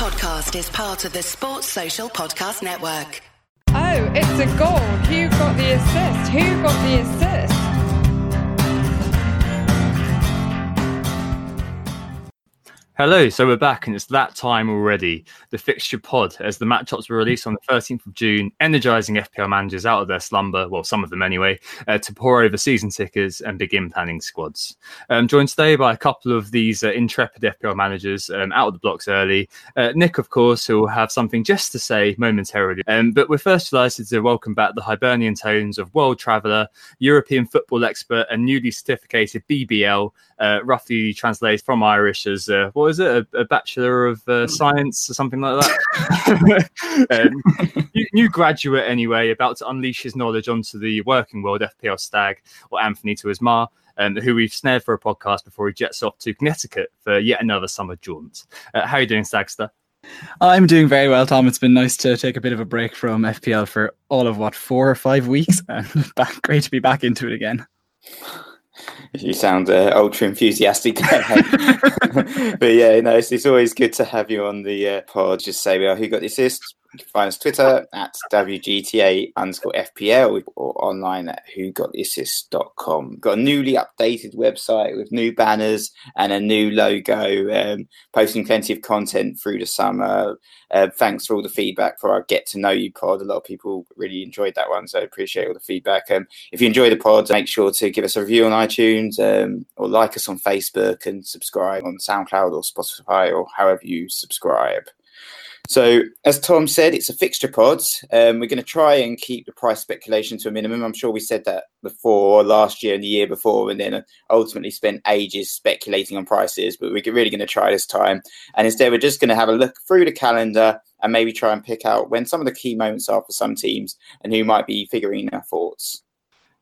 podcast is part of the Sports Social Podcast Network. Oh, it's a goal. Who got the assist? Who got the assist? Hello, so we're back and it's that time already. The fixture pod, as the matchups were released on the 13th of June, energizing FPL managers out of their slumber, well, some of them anyway, uh, to pore over season tickers and begin planning squads. I'm joined today by a couple of these uh, intrepid FPL managers um, out of the blocks early. Uh, Nick, of course, who will have something just to say momentarily. Um, but we're first delighted to welcome back the Hibernian tones of world traveller, European football expert, and newly certificated BBL, uh, roughly translated from Irish as uh, what is it, a, a Bachelor of uh, Science or something like that? um, new, new, graduate anyway, about to unleash his knowledge onto the working world FPL stag, or Anthony to his ma. Um, who we've snared for a podcast before he jets off to Connecticut for yet another summer jaunt. Uh, how are you doing, Stagster? I'm doing very well, Tom. It's been nice to take a bit of a break from FPL for all of what four or five weeks, and back, great to be back into it again. You sound uh, ultra enthusiastic, but yeah, no, it's, it's, always good to have you on the uh, pod. Just say, well, who got the assist? You can find us Twitter at WGTA underscore FPL or online at whogottheassist.com. Got a newly updated website with new banners and a new logo, um, posting plenty of content through the summer. Uh, thanks for all the feedback for our Get to Know You pod. A lot of people really enjoyed that one, so appreciate all the feedback. Um, if you enjoy the pod, make sure to give us a review on iTunes um, or like us on Facebook and subscribe on SoundCloud or Spotify or however you subscribe. So, as Tom said, it's a fixture pod. Um, we're going to try and keep the price speculation to a minimum. I'm sure we said that before last year and the year before, and then ultimately spent ages speculating on prices. But we're really going to try this time. And instead, we're just going to have a look through the calendar and maybe try and pick out when some of the key moments are for some teams and who might be figuring our thoughts.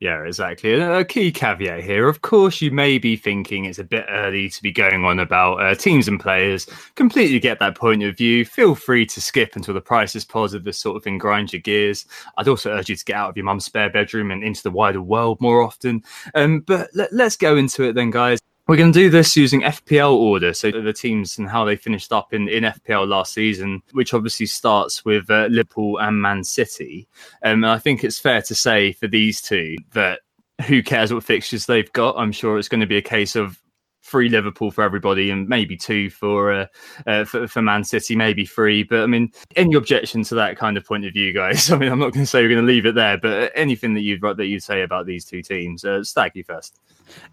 Yeah, exactly. a key caveat here, of course, you may be thinking it's a bit early to be going on about uh, teams and players. Completely get that point of view. Feel free to skip until the price is positive. This sort of thing grinds your gears. I'd also urge you to get out of your mum's spare bedroom and into the wider world more often. Um, but let, let's go into it then, guys. We're going to do this using FPL order, so the teams and how they finished up in, in FPL last season, which obviously starts with uh, Liverpool and Man City. Um, and I think it's fair to say for these two that who cares what fixtures they've got? I'm sure it's going to be a case of three Liverpool for everybody and maybe two for, uh, uh, for for Man City, maybe three. But I mean, any objection to that kind of point of view, guys? I mean, I'm not going to say we're going to leave it there, but anything that you'd that you'd say about these two teams, uh, Stag, you first.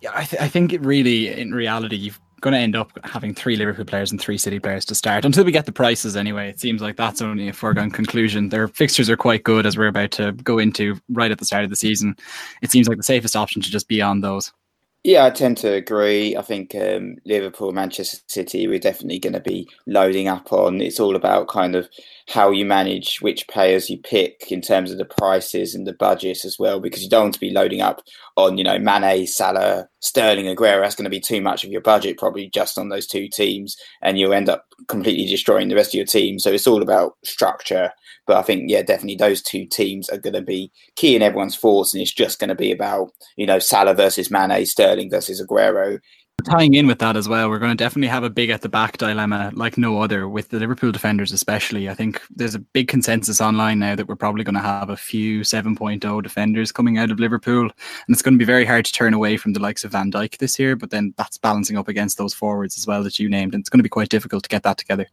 Yeah, I, th- I think it really, in reality, you've going to end up having three Liverpool players and three City players to start until we get the prices anyway. It seems like that's only a foregone conclusion. Their fixtures are quite good as we're about to go into right at the start of the season. It seems like the safest option to just be on those. Yeah, I tend to agree. I think um, Liverpool, Manchester City, we're definitely going to be loading up on. It's all about kind of how you manage which players you pick in terms of the prices and the budgets as well, because you don't want to be loading up on, you know, Mane, Salah, Sterling, Aguero. That's going to be too much of your budget, probably just on those two teams, and you'll end up completely destroying the rest of your team. So it's all about structure. But I think, yeah, definitely those two teams are going to be key in everyone's thoughts, and it's just going to be about, you know, Salah versus Mane, Sterling versus Aguero tying in with that as well, we're going to definitely have a big at the back dilemma like no other with the Liverpool defenders, especially. I think there's a big consensus online now that we're probably going to have a few 7.0 defenders coming out of Liverpool. And it's going to be very hard to turn away from the likes of Van Dijk this year, but then that's balancing up against those forwards as well that you named. And it's going to be quite difficult to get that together.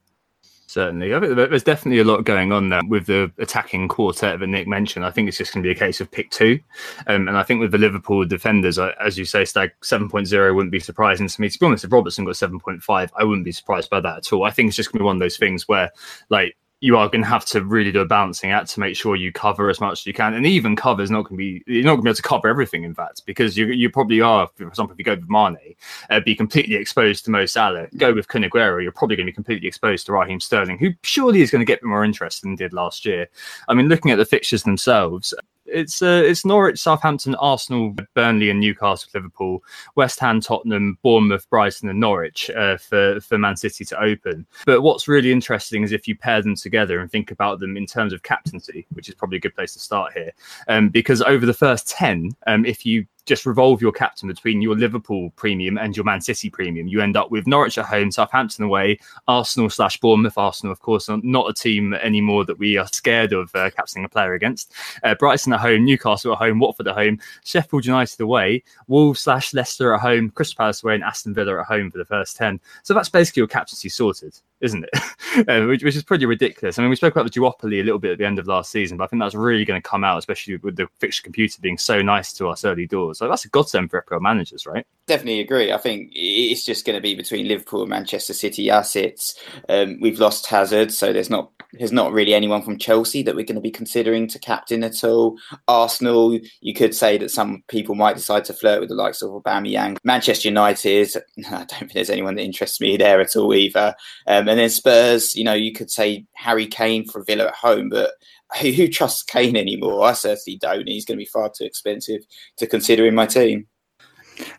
Certainly. I think there's definitely a lot going on there with the attacking quartet that Nick mentioned. I think it's just going to be a case of pick two. Um, and I think with the Liverpool defenders, as you say, Stag 7.0 wouldn't be surprising to me. To be honest, if Robertson got 7.5, I wouldn't be surprised by that at all. I think it's just going to be one of those things where, like, you are going to have to really do a balancing act to make sure you cover as much as you can. And even cover is not going to be, you're not going to be able to cover everything, in fact, because you, you probably are, for example, if you go with Mane, uh, be completely exposed to Mo Salah. Go with Kun Aguero, you're probably going to be completely exposed to Raheem Sterling, who surely is going to get more interest than did last year. I mean, looking at the fixtures themselves, it's uh, it's Norwich, Southampton, Arsenal, Burnley, and Newcastle, Liverpool, West Ham, Tottenham, Bournemouth, Brighton, and Norwich uh, for for Man City to open. But what's really interesting is if you pair them together and think about them in terms of captaincy, which is probably a good place to start here, um, because over the first ten, um, if you just revolve your captain between your Liverpool premium and your Man City premium, you end up with Norwich at home, Southampton away, Arsenal slash Bournemouth. Arsenal, of course, not a team anymore that we are scared of uh, captaining a player against. Uh, Brighton at home, Newcastle at home, Watford at home, Sheffield United away, Wolves slash Leicester at home, Crystal Palace away, and Aston Villa at home for the first 10. So that's basically your captaincy sorted isn't it? uh, which, which, is pretty ridiculous. I mean, we spoke about the duopoly a little bit at the end of last season, but I think that's really going to come out, especially with the fixture computer being so nice to us early doors. So that's a godsend for FPL managers, right? Definitely agree. I think it's just going to be between Liverpool and Manchester City assets. Um, we've lost Hazard, so there's not there's not really anyone from Chelsea that we're going to be considering to captain at all. Arsenal, you could say that some people might decide to flirt with the likes of Aubameyang. Manchester United, I don't think there's anyone that interests me there at all either. Um, and then Spurs, you know, you could say Harry Kane for Villa at home, but who trusts Kane anymore? I certainly don't. He's going to be far too expensive to consider in my team.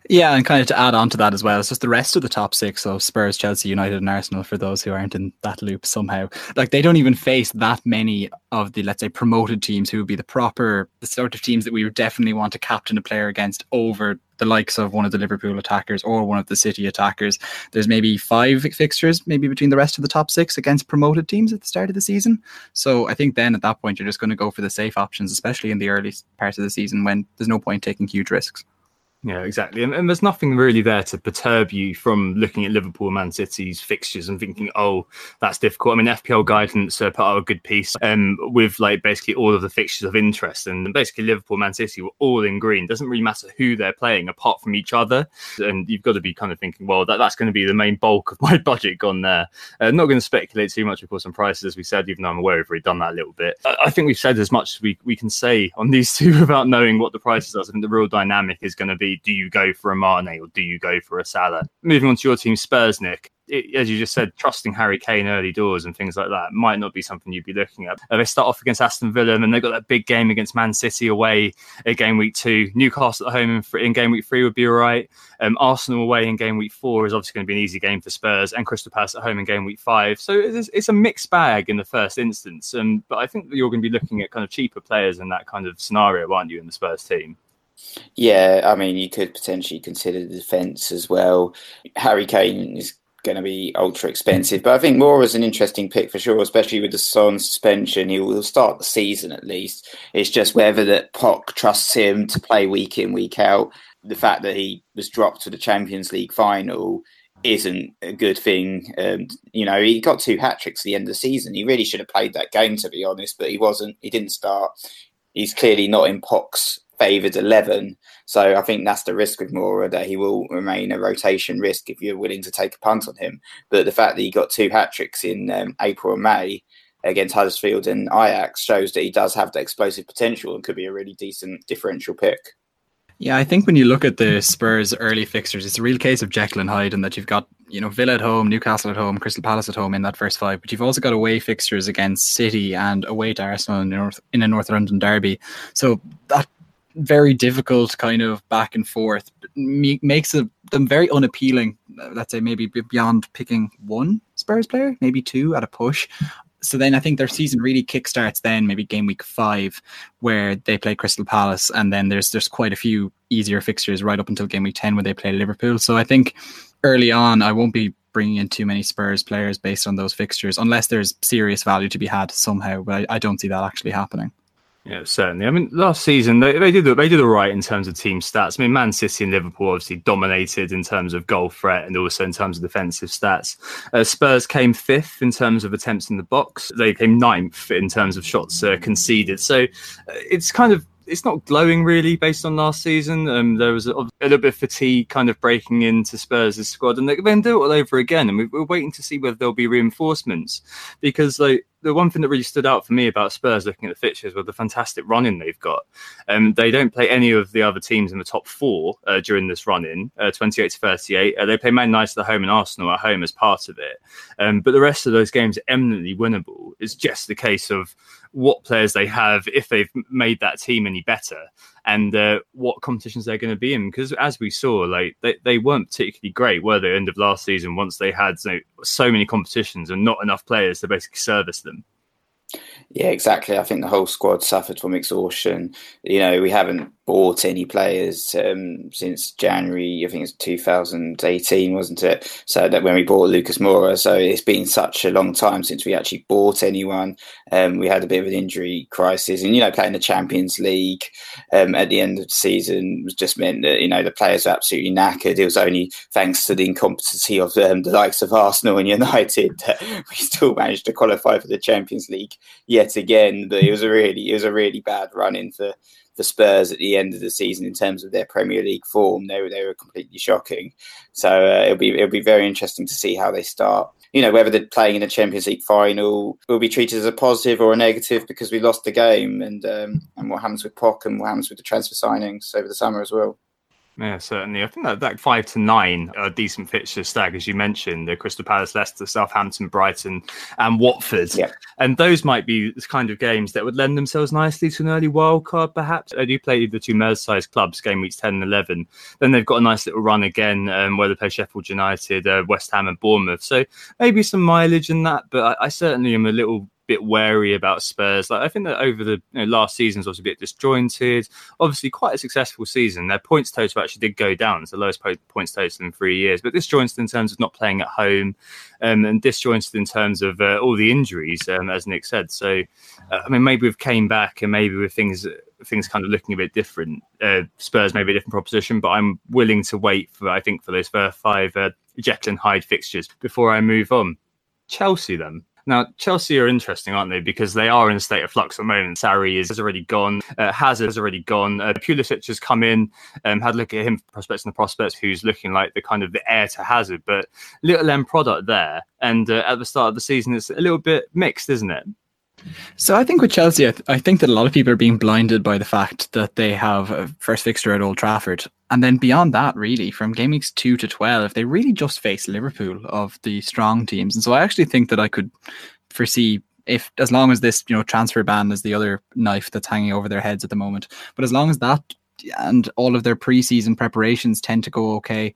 Yeah, and kind of to add on to that as well, it's just the rest of the top six, so Spurs, Chelsea, United, and Arsenal, for those who aren't in that loop somehow. Like they don't even face that many of the, let's say, promoted teams who would be the proper, the sort of teams that we would definitely want to captain a player against over the likes of one of the Liverpool attackers or one of the City attackers. There's maybe five fixtures, maybe between the rest of the top six against promoted teams at the start of the season. So I think then at that point, you're just going to go for the safe options, especially in the early parts of the season when there's no point taking huge risks. Yeah, exactly. And, and, there's nothing really there to perturb you from looking at Liverpool Man City's fixtures and thinking, oh, that's difficult. I mean, FPL guidance uh, put out a good piece um, with like basically all of the fixtures of interest. And basically, Liverpool Man City were all in green. Doesn't really matter who they're playing apart from each other. And you've got to be kind of thinking, well, that, that's going to be the main bulk of my budget gone there. Uh, not going to speculate too much, of course, on prices, as we said, even though I'm aware we've already done that a little bit. I, I think we've said as much as we, we can say on these two without knowing what the prices are. I think the real dynamic is going to be do you go for a Mane or do you go for a Salah? Moving on to your team, Spurs, Nick. It, as you just said, trusting Harry Kane early doors and things like that might not be something you'd be looking at. Uh, they start off against Aston Villa and they've got that big game against Man City away in game week two. Newcastle at home in, in game week three would be all right. Um, Arsenal away in game week four is obviously going to be an easy game for Spurs and Crystal Palace at home in game week five. So it's, it's a mixed bag in the first instance. Um, but I think that you're going to be looking at kind of cheaper players in that kind of scenario, aren't you, in the Spurs team? Yeah, I mean, you could potentially consider the defence as well. Harry Kane is going to be ultra expensive, but I think Moura is an interesting pick for sure, especially with the Son suspension. He will start the season at least. It's just whether that Poch trusts him to play week in, week out. The fact that he was dropped to the Champions League final isn't a good thing. Um, you know, he got two hat tricks at the end of the season. He really should have played that game, to be honest, but he wasn't. He didn't start. He's clearly not in Poch's favoured 11. So I think that's the risk with Moura that he will remain a rotation risk if you're willing to take a punt on him. But the fact that he got two hat tricks in um, April and May against Huddersfield and Ajax shows that he does have the explosive potential and could be a really decent differential pick. Yeah, I think when you look at the Spurs early fixtures, it's a real case of Jekyll and Hyde, and that you've got you know Villa at home, Newcastle at home, Crystal Palace at home in that first five, but you've also got away fixtures against City and away to Arsenal in, North, in a North London derby. So that very difficult kind of back and forth makes them very unappealing. Let's say maybe beyond picking one Spurs player, maybe two at a push. So then I think their season really kickstarts then maybe game week five, where they play Crystal Palace, and then there's there's quite a few easier fixtures right up until game week ten when they play Liverpool. So I think early on I won't be bringing in too many Spurs players based on those fixtures, unless there's serious value to be had somehow. But I, I don't see that actually happening. Yeah, certainly. I mean, last season they, they did they did all right in terms of team stats. I mean, Man City and Liverpool obviously dominated in terms of goal threat and also in terms of defensive stats. Uh, Spurs came fifth in terms of attempts in the box. They came ninth in terms of shots uh, conceded. So uh, it's kind of it's not glowing really based on last season. Um, there was a, a, little bit of fatigue kind of breaking into Spurs' squad, and they then do it all over again. And we, are waiting to see whether there'll be reinforcements because like the one thing that really stood out for me about Spurs looking at the fixtures was the fantastic running they've got. Um, they don't play any of the other teams in the top four uh, during this run in, uh, 28 to 38. Uh, they play Man United at home and Arsenal at home as part of it. Um, but the rest of those games are eminently winnable. It's just the case of what players they have, if they've made that team any better and uh, what competitions they're going to be in. Because as we saw, like they, they weren't particularly great, were they? End of last season, once they had you know, so many competitions and not enough players to basically service them. Yeah, exactly. I think the whole squad suffered from exhaustion. You know, we haven't bought any players um, since January. I think it's 2018, wasn't it? So that when we bought Lucas Moura, so it's been such a long time since we actually bought anyone. Um, we had a bit of an injury crisis, and you know, playing the Champions League um, at the end of the season was just meant that you know the players were absolutely knackered. It was only thanks to the incompetency of um, the likes of Arsenal and United that we still managed to qualify for the Champions League yet again. But it was a really, it was a really bad run in for the Spurs at the end of the season in terms of their Premier League form. They were they were completely shocking. So uh, it'll be it'll be very interesting to see how they start. You know whether they're playing in a Champions League final will be treated as a positive or a negative because we lost the game, and um, and what happens with Poch and what happens with the transfer signings over the summer as well. Yeah, certainly. I think that, that five to nine are decent fixtures stag, as you mentioned, the Crystal Palace, Leicester, Southampton, Brighton, and Watford. Yeah. And those might be the kind of games that would lend themselves nicely to an early wild card, perhaps. They do play the two Merseyside clubs, game weeks 10 and 11. Then they've got a nice little run again um, where they play Sheffield United, uh, West Ham, and Bournemouth. So maybe some mileage in that, but I, I certainly am a little bit wary about Spurs. Like I think that over the you know, last seasons was a bit disjointed. Obviously, quite a successful season. Their points total actually did go down. It's the lowest points total in three years, but disjointed in terms of not playing at home, um, and disjointed in terms of uh, all the injuries, um, as Nick said. So, uh, I mean, maybe we've came back, and maybe with things things kind of looking a bit different. Uh, Spurs maybe a different proposition, but I'm willing to wait for I think for those first five uh, Jekyll and Hyde fixtures before I move on. Chelsea then. Now, Chelsea are interesting, aren't they? Because they are in a state of flux at the moment. Sarri is, has already gone. Uh, Hazard has already gone. Uh, Pulisic has come in, um, had a look at him, prospects and the prospects, who's looking like the kind of the heir to Hazard. But little end product there. And uh, at the start of the season, it's a little bit mixed, isn't it? So I think with Chelsea, I, th- I, think that a lot of people are being blinded by the fact that they have a first fixture at Old Trafford, and then beyond that, really from game weeks two to twelve, they really just face Liverpool of the strong teams, and so I actually think that I could foresee if as long as this you know transfer ban is the other knife that's hanging over their heads at the moment, but as long as that and all of their preseason preparations tend to go okay,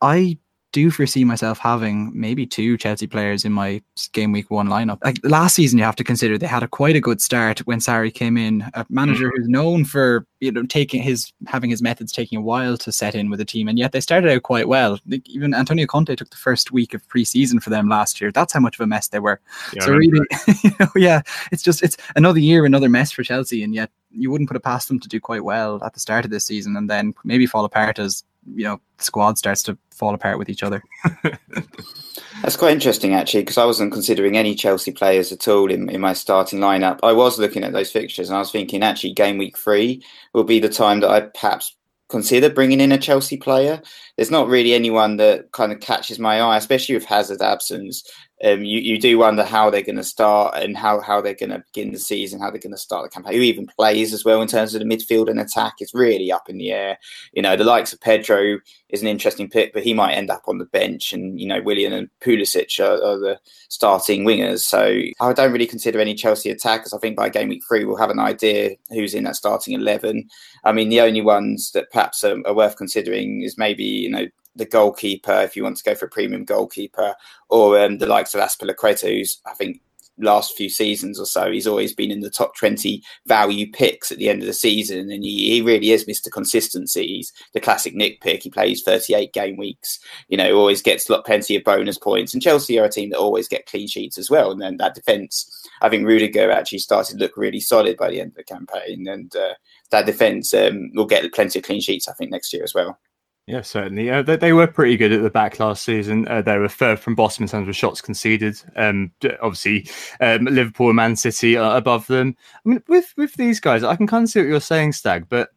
I do foresee myself having maybe two Chelsea players in my game week one lineup. Like last season, you have to consider they had a quite a good start when Sarri came in, a manager mm-hmm. who's known for you know taking his having his methods taking a while to set in with the team, and yet they started out quite well. Like, even Antonio Conte took the first week of preseason for them last year. That's how much of a mess they were. Yeah, so really, you know, yeah, it's just it's another year, another mess for Chelsea, and yet you wouldn't put it past them to do quite well at the start of this season, and then maybe fall apart as you know squad starts to fall apart with each other. That's quite interesting, actually, because I wasn't considering any Chelsea players at all in, in my starting lineup. I was looking at those fixtures and I was thinking, actually, game week three will be the time that I perhaps consider bringing in a Chelsea player. There's not really anyone that kind of catches my eye, especially with Hazard absence um, you, you do wonder how they're going to start and how, how they're going to begin the season, how they're going to start the campaign. Who even plays as well in terms of the midfield and attack is really up in the air. You know, the likes of Pedro is an interesting pick, but he might end up on the bench. And, you know, Willian and Pulisic are, are the starting wingers. So I don't really consider any Chelsea attackers. I think by game week three, we'll have an idea who's in that starting 11. I mean, the only ones that perhaps are, are worth considering is maybe, you know, the goalkeeper if you want to go for a premium goalkeeper, or um, the likes of Azpilicueta, who's I think last few seasons or so he's always been in the top 20 value picks at the end of the season and he, he really is mr consistency. He's the classic nick pick. He plays 38 game weeks you know always gets lot, plenty of bonus points and chelsea are a team that always get clean sheets as well and then that defense i think rudiger actually started to look really solid by the end of the campaign and uh, that defense um, will get plenty of clean sheets i think next year as well yeah, certainly. Uh, they, they, were pretty good at the back last season. Uh, they were third from bottom in terms of shots conceded. Um, obviously, um, Liverpool and Man City are above them. I mean, with with these guys, I can kind of see what you're saying, Stag, but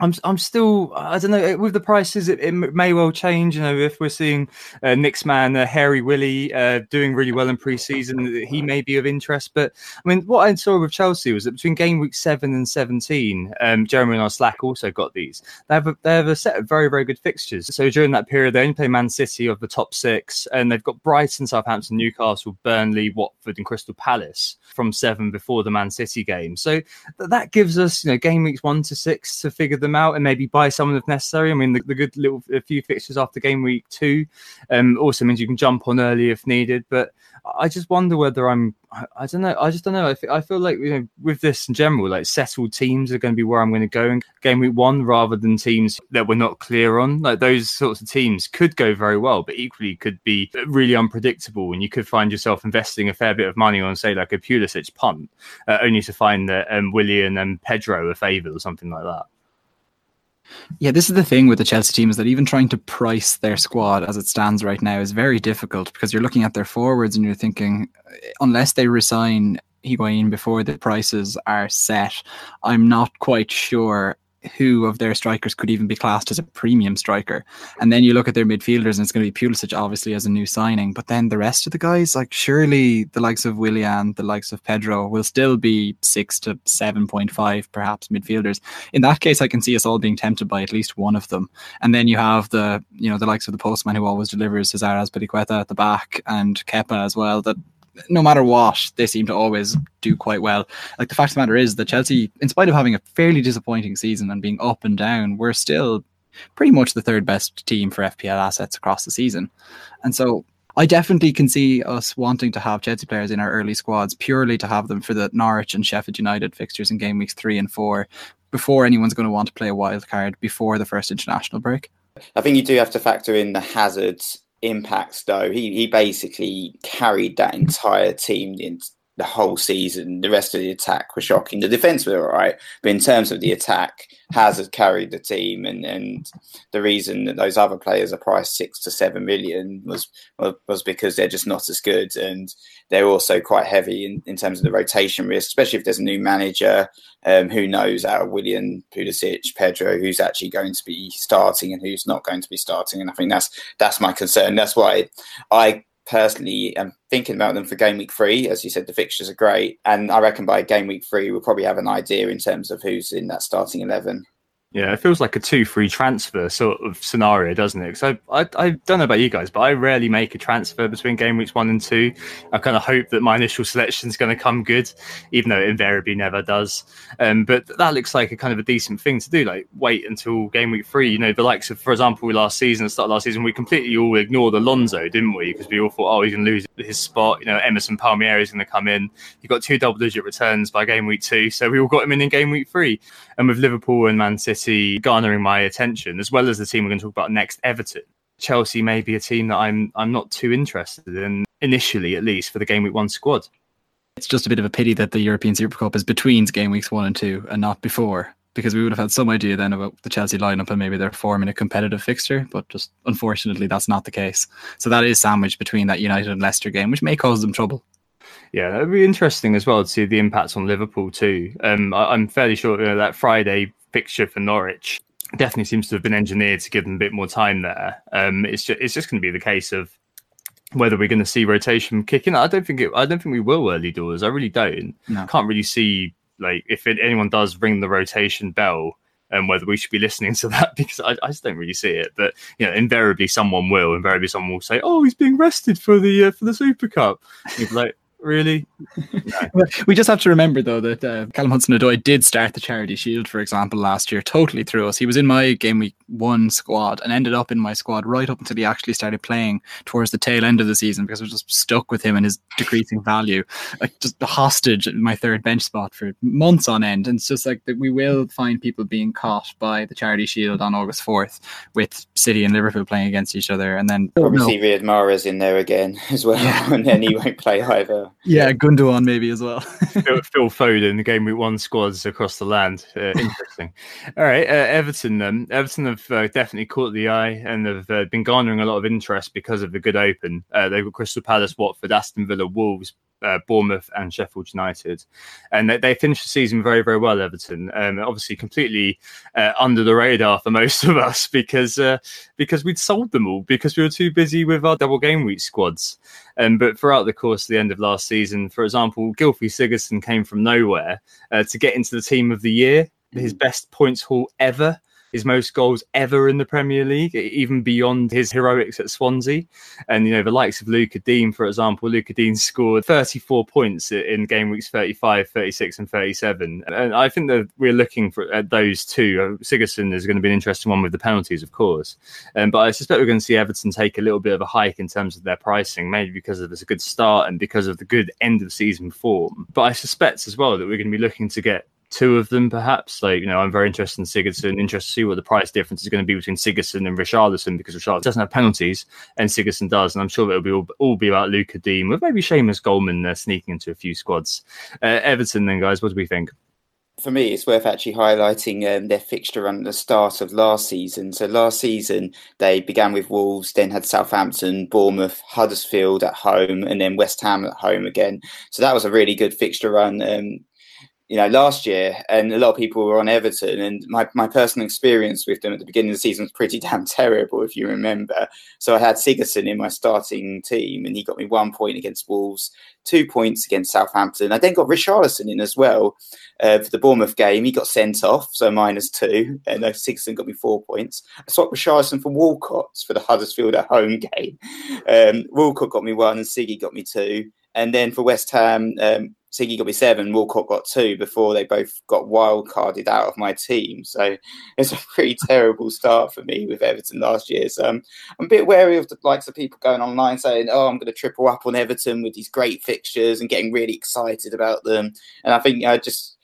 I'm I'm still I don't know with the prices it, it may well change. You know if we're seeing uh, Nick's man uh, Harry Willie uh, doing really well in pre-season, he may be of interest. But I mean, what I saw with Chelsea was that between game week seven and seventeen, um, Jeremy and our Slack also got these. They have a, they have a set of very very good fixtures. So during that period, they only play Man City of the top six, and they've got Brighton, Southampton, Newcastle, Burnley, Watford, and Crystal Palace from seven before the Man City game. So that gives us you know game weeks one to six to figure them them out and maybe buy someone if necessary. I mean, the, the good little a few fixtures after game week two um, also means you can jump on early if needed. But I just wonder whether I'm. I, I don't know. I just don't know. I, f- I feel like you know, with this in general, like settled teams are going to be where I'm going to go in game week one, rather than teams that we're not clear on. Like those sorts of teams could go very well, but equally could be really unpredictable, and you could find yourself investing a fair bit of money on, say, like a Pulisic punt, uh, only to find that um, Willian and Pedro are favoured or something like that. Yeah, this is the thing with the Chelsea team is that even trying to price their squad as it stands right now is very difficult because you're looking at their forwards and you're thinking, unless they resign Higuain before the prices are set, I'm not quite sure who of their strikers could even be classed as a premium striker. And then you look at their midfielders, and it's going to be Pulisic, obviously, as a new signing. But then the rest of the guys, like surely the likes of Willian, the likes of Pedro, will still be six to 7.5, perhaps midfielders. In that case, I can see us all being tempted by at least one of them. And then you have the, you know, the likes of the postman who always delivers Cesar Azpilicueta at the back and Kepa as well, that no matter what, they seem to always do quite well. Like the fact of the matter is that Chelsea, in spite of having a fairly disappointing season and being up and down, we're still pretty much the third best team for FPL assets across the season. And so I definitely can see us wanting to have Chelsea players in our early squads purely to have them for the Norwich and Sheffield United fixtures in game weeks three and four before anyone's going to want to play a wild card before the first international break. I think you do have to factor in the Hazard's impacts though. He he basically carried that entire team the whole season. The rest of the attack was shocking. The defense were all right, but in terms of the attack, Hazard carried the team, and, and the reason that those other players are priced six to seven million was was because they're just not as good, and they're also quite heavy in, in terms of the rotation risk, especially if there's a new manager. Um, who knows out of Willian, Pulisic, Pedro, who's actually going to be starting and who's not going to be starting, and I think that's that's my concern. That's why I personally am thinking about them for game week three. As you said, the fixtures are great. And I reckon by game week three, we'll probably have an idea in terms of who's in that starting 11. Yeah, it feels like a two free transfer sort of scenario, doesn't it? So I, I don't know about you guys, but I rarely make a transfer between game weeks one and two. I kind of hope that my initial selection is going to come good, even though it invariably never does. Um, but that looks like a kind of a decent thing to do. Like wait until game week three. You know, the likes of, for example, last season, the start last season, we completely all ignored Alonso, didn't we? Because we all thought, oh, he's going to lose his spot. You know, Emerson Palmieri is going to come in. He got two double digit returns by game week two, so we all got him in in game week three. And with Liverpool and Man City garnering my attention, as well as the team we're going to talk about next, Everton. Chelsea may be a team that I'm I'm not too interested in initially, at least for the game week one squad. It's just a bit of a pity that the European Super Cup is between game weeks one and two and not before, because we would have had some idea then about the Chelsea lineup and maybe their form in a competitive fixture. But just unfortunately, that's not the case. So that is sandwiched between that United and Leicester game, which may cause them trouble. Yeah, it'd be interesting as well to see the impacts on Liverpool too. Um, I, am fairly sure you know, that Friday fixture for Norwich definitely seems to have been engineered to give them a bit more time there. Um, it's just it's just going to be the case of whether we're going to see rotation kicking. I don't think it. I don't think we will early doors. I really don't. No. Can't really see like if it, anyone does ring the rotation bell. And whether we should be listening to that because I, I just don't really see it, but you know, invariably someone will. Invariably someone will say, "Oh, he's being rested for the uh, for the Super Cup." Like, really? We just have to remember though that uh, Callum Hudson-Odoi did start the Charity Shield, for example, last year, totally through us. He was in my game week one squad and ended up in my squad right up until he actually started playing towards the tail end of the season because I was just stuck with him and his decreasing value, like just a hostage in my third bench spot for months on end. And it's just like that we will find people being caught by the Charity Shield on August fourth with City and Liverpool playing against each other, and then probably no. see Riyad Mahrez in there again as well, yeah. and then he won't play either. Yeah, Gundogan maybe as well. Phil, Phil Foden, the game week one squads across the land. Uh, interesting. All right, uh, Everton. Um, Everton have uh, definitely caught the eye and have uh, been garnering a lot of interest because of the good open. Uh, they've got Crystal Palace, Watford, Aston Villa, Wolves, uh, Bournemouth and Sheffield United, and they, they, finished the season very, very well. Everton, um, obviously, completely uh, under the radar for most of us because uh, because we'd sold them all because we were too busy with our double game week squads. Um, but throughout the course of the end of last season, for example, Gylfi Sigurdsson came from nowhere uh, to get into the team of the year, his best points haul ever his most goals ever in the Premier League, even beyond his heroics at Swansea. And, you know, the likes of Luca Digne, for example, Luca Digne scored 34 points in game weeks 35, 36, and 37. And I think that we're looking for at those two. Uh, Sigurdsson is going to be an interesting one with the penalties, of course. Um, but I suspect we're going to see Everton take a little bit of a hike in terms of their pricing, maybe because of this good start and because of the good end of season form. But I suspect as well that we're going to be looking to get two of them, perhaps. Like, you know, I'm very interested in Sigurdsson, interested to see what the price difference is going to be between Sigurdsson and Richarlison because Richarlison doesn't have penalties and Sigurdsson does. And I'm sure it'll be all, all be about Luca Digne with maybe Seamus Coleman uh, sneaking into a few squads. Uh, Everton, then, guys, what do we think? for me, it's worth actually highlighting um, their fixture run at the start of last season. So last season, they began with Wolves, then had Southampton, Bournemouth, Huddersfield at home, and then West Ham at home again. So that was a really good fixture run. Um, you know, last year, and a lot of people were on Everton, and my, my personal experience with them at the beginning of the season was pretty damn terrible, if you remember. So I had Sigurdsson in my starting team, and he got me one point against Wolves, two points against Southampton. I then got Richarlison in as well uh, for the Bournemouth game. He got sent off, so minus two, and uh, Sigurdsson got me four points. I swapped Richarlison for Walcott for the Huddersfield at home game. Um, Walcott got me one, and Siggy got me two. And then for West Ham, um, Siggy got me seven, Walcott got two before they both got wild carded out of my team. So it's a pretty terrible start for me with Everton last year. So um, I'm a bit wary of the likes of people going online saying, oh, I'm going to triple up on Everton with these great fixtures and getting really excited about them. And I think I just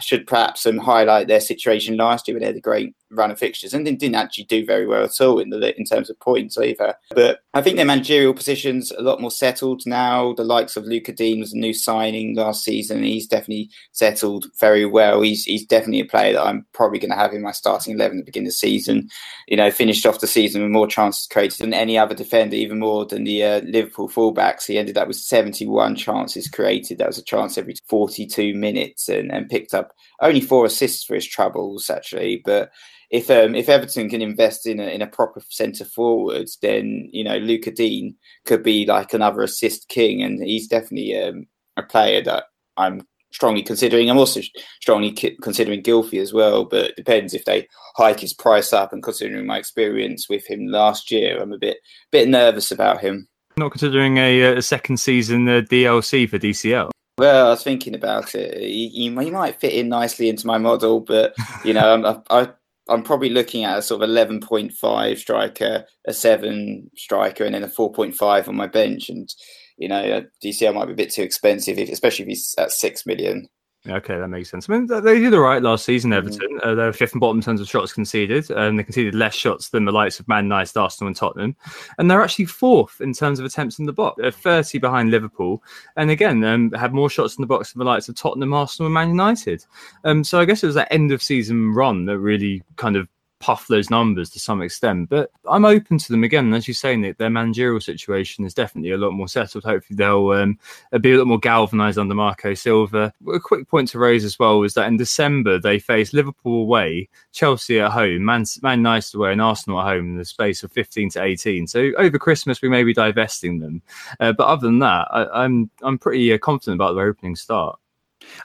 should perhaps um, highlight their situation last year when they had a great run of fixtures and didn't actually do very well at all in the in terms of points either. But I think their managerial positions a lot more settled now. The likes of Lucas Digne was a new signing last season. He's definitely settled very well. He's he's definitely a player that I'm probably going to have in my starting eleven at the beginning of the season. You know, finished off the season with more chances created than any other defender, even more than the uh, Liverpool fullbacks. He ended up with 71 chances created. That was a chance every 42 minutes, and, and picked up only four assists for his troubles actually, but if um, if Everton can invest in a, in a proper centre forward, then you know Lucas Digne could be like another assist king, and he's definitely um, a player that I'm strongly considering. I'm also strongly considering Gylfi as well, but it depends if they hike his price up. And considering my experience with him last year, I'm a bit bit nervous about him. Not considering a, a second season uh, DLC for DCL. Well, I was thinking about it. You, he, might fit in nicely into my model, but you know, I, I I'm probably looking at a sort of 11.5 striker, a seven striker, and then a 4.5 on my bench. And you know, uh, DCL might be a bit too expensive, if, especially if he's at six million. Okay, that makes sense. I mean, they did all right last season, mm-hmm. Everton. Mm-hmm. Uh, they were fifth and bottom in terms of shots conceded, and they conceded less shots than the likes of Man United, Arsenal, and Tottenham. And they're actually fourth in terms of attempts in the box. They're 30 behind Liverpool. And again, um, had more shots in the box than the likes of Tottenham, Arsenal, and Man United. Um, so I guess it was that end of season run that really kind of puff those numbers to some extent. But I'm open to them again. As you say, Nick, their managerial situation is definitely a lot more settled. Hopefully, they'll um, be a lot more galvanised under Marco Silva. A quick point to raise as well is that in December they face Liverpool away, Chelsea at home, Man, Man United away, and Arsenal at home in the space of 15 to 18. So over Christmas we may be divesting them. Uh, but other than that, I, am I'm, I'm pretty uh, confident about their opening start.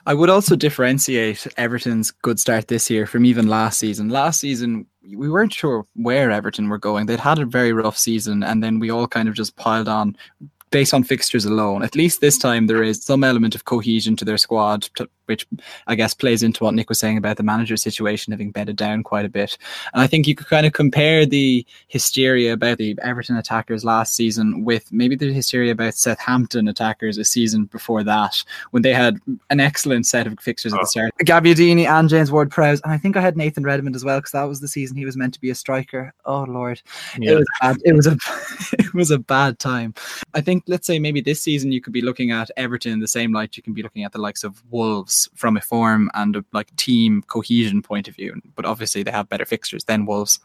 I would also differentiate Everton's good start this year from even last season. Last season, we weren't sure where Everton were going. They'd had a very rough season, and then we all kind of just piled on based on fixtures alone. At least this time, there is some element of cohesion to their squad, which I guess plays into what Nick was saying about the manager situation having bedded down quite a bit. And I think you could kind of compare the hysteria about the Everton attackers last season with maybe the hysteria about Southampton attackers a season before that, when they had an excellent set of fixtures at the oh. start. Gabbiadini and James Ward-Prowse. And I think I had Nathan Redmond as well, because that was the season he was meant to be a striker. Oh, Lord. Yeah. It, was bad. it was a it was a bad time. I think, let's say maybe this season you could be looking at Everton in the same light you can be looking at the likes of Wolves from a form and a like team cohesion point of view. But obviously, they have better fixtures than Wolves.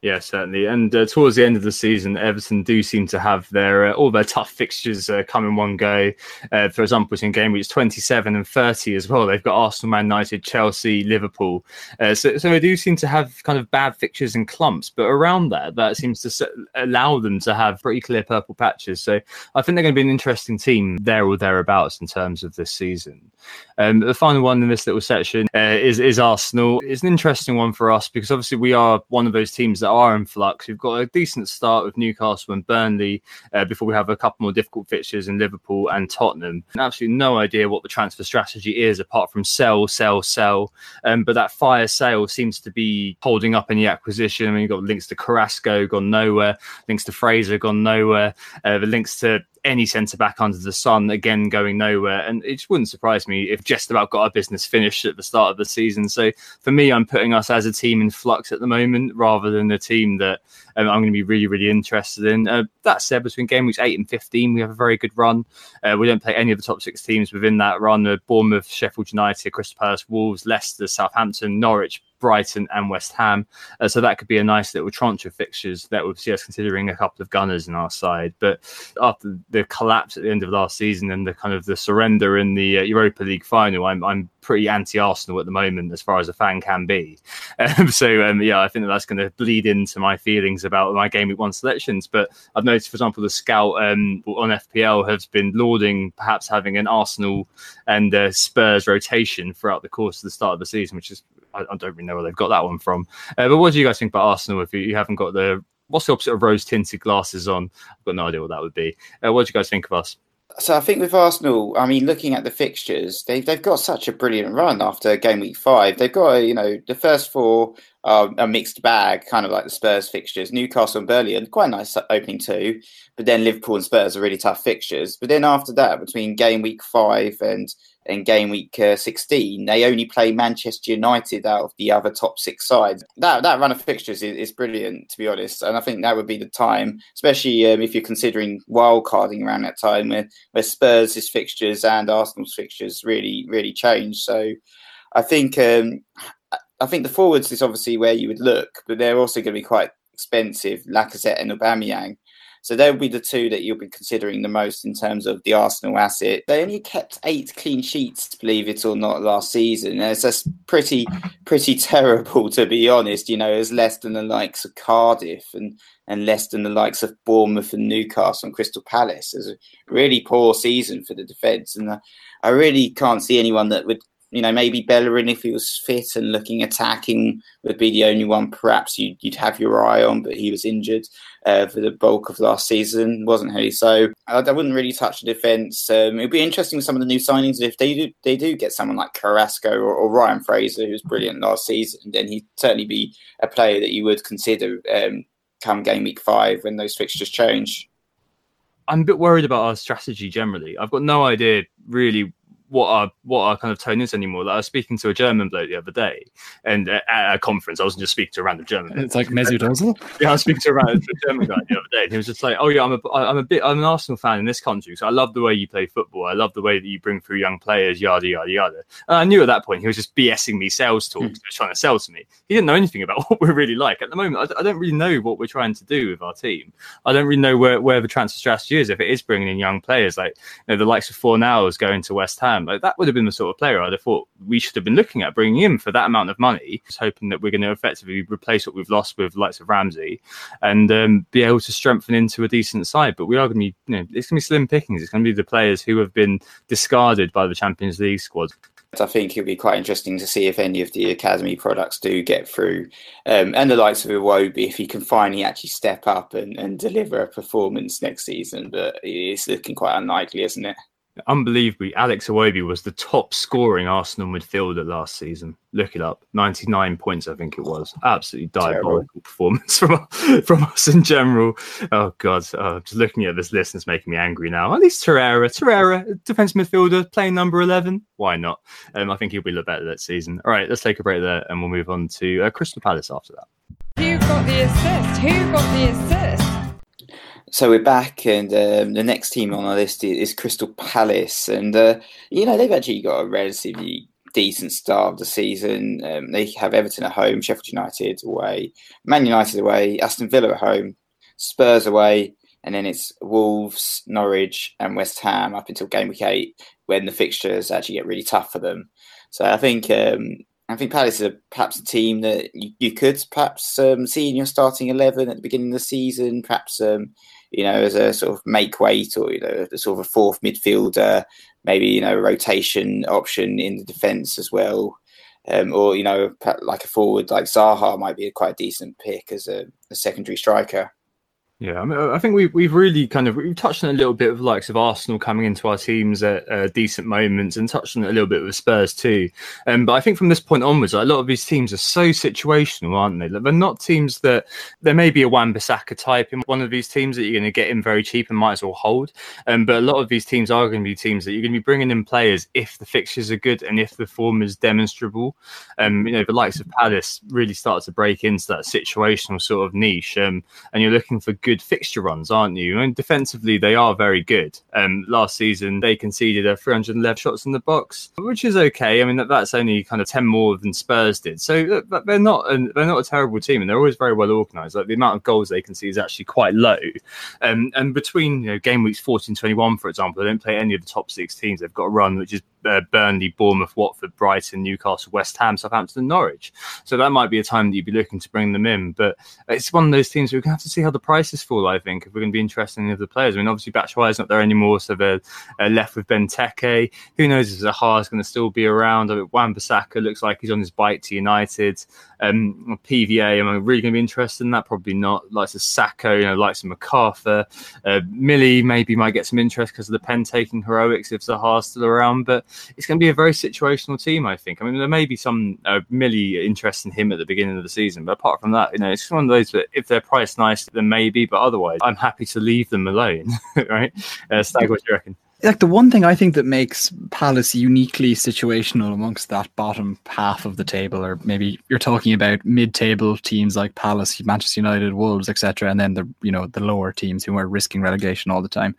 Yeah, certainly. And uh, towards the end of the season, Everton do seem to have their uh, all their tough fixtures uh, come in one go. Uh, for example, in game weeks 27 and 30 as well. They've got Arsenal, Man United, Chelsea, Liverpool. Uh, so, so they do seem to have kind of bad fixtures and clumps, but around that, that seems to allow them to have pretty clear purple patches. So I think they're going to be an interesting team there or thereabouts in terms of this season. Um, the final one in this little section uh, is is Arsenal. It's an interesting one for us because obviously we are one of those teams that are in flux. We've got a decent start with Newcastle and Burnley uh, before we have a couple more difficult fixtures in Liverpool and Tottenham. And absolutely no idea what the transfer strategy is apart from sell, sell, sell. Um, but that fire sale seems to be holding up any acquisition. I mean, you've got links to Carrasco gone nowhere, links to Fraser gone nowhere, uh, the links to any centre back under the sun again going nowhere. And it just wouldn't surprise me if just about got our business finished at the start of the season. So for me, I'm putting us as a team in flux at the moment rather than a team that um, I'm going to be really, really interested in. Uh, that said, between game weeks 8 and 15, we have a very good run. Uh, we don't play any of the top six teams within that run. Uh, Bournemouth, Sheffield United, Crystal Palace, Wolves, Leicester, Southampton, Norwich, Brighton and West Ham. Uh, so that could be a nice little tranche of fixtures that would see us considering a couple of gunners in our side. But after the collapse at the end of last season and the kind of the surrender in the uh, Europa League final, I'm, I'm pretty anti-Arsenal at the moment as far as a fan can be. Um, so um, yeah, I think that that's going to bleed into my feelings about my game week one selections. But I've noticed, for example, the scout um, on FPL has been lauding perhaps having an Arsenal and uh, Spurs rotation throughout the course of the start of the season, which is I, I don't really know where they've got that one from. Uh, but what do you guys think about Arsenal if you, you haven't got the what's the opposite of rose tinted glasses on? I've got no idea what that would be. Uh, what do you guys think of us? So I think with Arsenal, I mean, looking at the fixtures, they've they've got such a brilliant run after game week five. They've got you know the first four are a mixed bag, kind of like the Spurs fixtures. Newcastle and Burnley are quite nice opening too, but then Liverpool and Spurs are really tough fixtures. But then after that, between game week five and in game week uh, 16, they only play Manchester United out of the other top six sides. That that run of fixtures is, is brilliant, to be honest. And I think that would be the time, especially um, if you're considering wildcarding around that time, where, where Spurs' fixtures and Arsenal's fixtures really, really change. So I think um, I think the forwards is obviously where you would look, but they're also going to be quite expensive, Lacazette and Aubameyang. So they'll be the two that you'll be considering the most in terms of the Arsenal asset. They only kept eight clean sheets, believe it or not, last season. It's just pretty, pretty terrible to be honest. You know, it's less than the likes of Cardiff and and less than the likes of Bournemouth and Newcastle and Crystal Palace. It's a really poor season for the defence, and uh, I really can't see anyone that would you know, maybe Bellerin, if he was fit and looking attacking, would be the only one perhaps you'd, you'd have your eye on, but he was injured uh, for the bulk of last season, wasn't he? So I, I wouldn't really touch the defence. Um, it'd be interesting with some of the new signings. If they do, they do get someone like Carrasco or, or Ryan Fraser, who was brilliant last season, then he'd certainly be a player that you would consider um, come game week five when those fixtures change. I'm a bit worried about our strategy generally. I've got no idea really what our what our kind of tone is anymore. Like I was speaking to a German bloke the other day, and at a conference, I wasn't just speaking to a random German. It's like Mesut Ozil. yeah, I was speaking to a random German guy the other day, and he was just like, "Oh yeah, I'm a I'm a bit I'm an Arsenal fan in this country, so I love the way you play football. I love the way that you bring through young players, yada yada yada." And I knew at that point he was just BSing me sales talks, mm. he was trying to sell to me. He didn't know anything about what we're really like at the moment. I, I don't really know what we're trying to do with our team. I don't really know where where the transfer strategy is. If it is bringing in young players, like you know, the likes of Fornals going to West Ham, like that would have been the sort of player I'd have thought we should have been looking at bringing in for that amount of money, just hoping that we're going to effectively replace what we've lost with likes of Ramsey and um, be able to strengthen into a decent side. But we are going to be, you know, it's going to be slim pickings. It's going to be the players who have been discarded by the Champions League squad. I think it'll be quite interesting to see if any of the academy products do get through, um, and the likes of Iwobi if he can finally actually step up and, and deliver a performance next season. But it's looking quite unlikely, isn't it? Unbelievably, Alex Iwobi was the top scoring Arsenal midfielder last season. Look it up, ninety nine points, I think it was. Absolutely diabolical Terrible. performance from from us in general. Oh God, oh, just looking at this list is making me angry now. At least Torreira, Torreira, defense midfielder, playing number eleven. Why not? Um, I think he'll be a little better that season. All right, let's take a break there, and we'll move on to uh, Crystal Palace after that. Who got the assist? Who got the assist? So we're back, and um, the next team on our list is, Crystal Palace, and uh, you know they've actually got a relatively decent start of the season. Um, they have Everton at home, Sheffield United away, Man United away, Aston Villa at home, Spurs away, and then it's Wolves, Norwich, and West Ham up until game week eight, when the fixtures actually get really tough for them. So I think um, I think Palace is perhaps a team that you, you could perhaps um, see in your starting eleven at the beginning of the season, perhaps um, you know as a sort of make weight or you know a sort of a fourth midfielder, maybe you know a rotation option in the defence as well. Um, or you know, like a forward like Zaha might be a quite decent pick as a, a secondary striker. Yeah, I, mean, I think we've we've really kind of we've touched on a little bit of likes of Arsenal coming into our teams at uh, decent moments, and touched on a little bit with Spurs too. Um, but I think from this point onwards, a lot of these teams are so situational, aren't they? They're not teams that there may be a Wan-Bissaka type in one of these teams that you're going to get in very cheap and might as well hold. Um, but a lot of these teams are going to be teams that you're going to be bringing in players if the fixtures are good and if the form is demonstrable. Um, you know, the likes of Palace really start to break into that situational sort of niche, um, and you're looking for good fixture runs, aren't you? Mean, defensively, they are very good. Um, last season, they conceded a 311 shots in the box, which is okay. I mean, that, that's only kind of 10 more than Spurs did. So they're not a, they're not a terrible team, and they're always very well organised. Like the amount of goals they can see is actually quite low. Um, and between you know game weeks 14, 21, for example, they don't play any of the top six teams. They've got a run which is uh, Burnley, Bournemouth, Watford, Brighton, Newcastle, West Ham, Southampton, Norwich. So that might be a time that you'd be looking to bring them in. But it's one of those teams we're going to have to see how the prices fall, I think, if we're going to be interested in any of the players. I mean, obviously, Batshuayi's not there anymore, so they're uh, left with Benteke. Who knows if Zaha is going to still be around? I mean, Wan-Bissaka looks like he's on his bike to United. Um, PVA, am I really going to be interested in that? Probably not. Likes of Sakho, you know, likes of McArthur. Uh, Millie maybe might get some interest because of the pen taking heroics if Zaha's still around, but it's going to be a very situational team, I think. I mean, there may be some uh, Millie interest in him at the beginning of the season, but apart from that, you know, it's one of those that if they're priced nice, then maybe, but otherwise, I'm happy to leave them alone, right? Uh, Stag, what do you reckon? Like the one thing I think that makes Palace uniquely situational amongst that bottom half of the table, or maybe you're talking about mid-table teams like Palace, Manchester United, Wolves, etc., and then the you know the lower teams who are risking relegation all the time,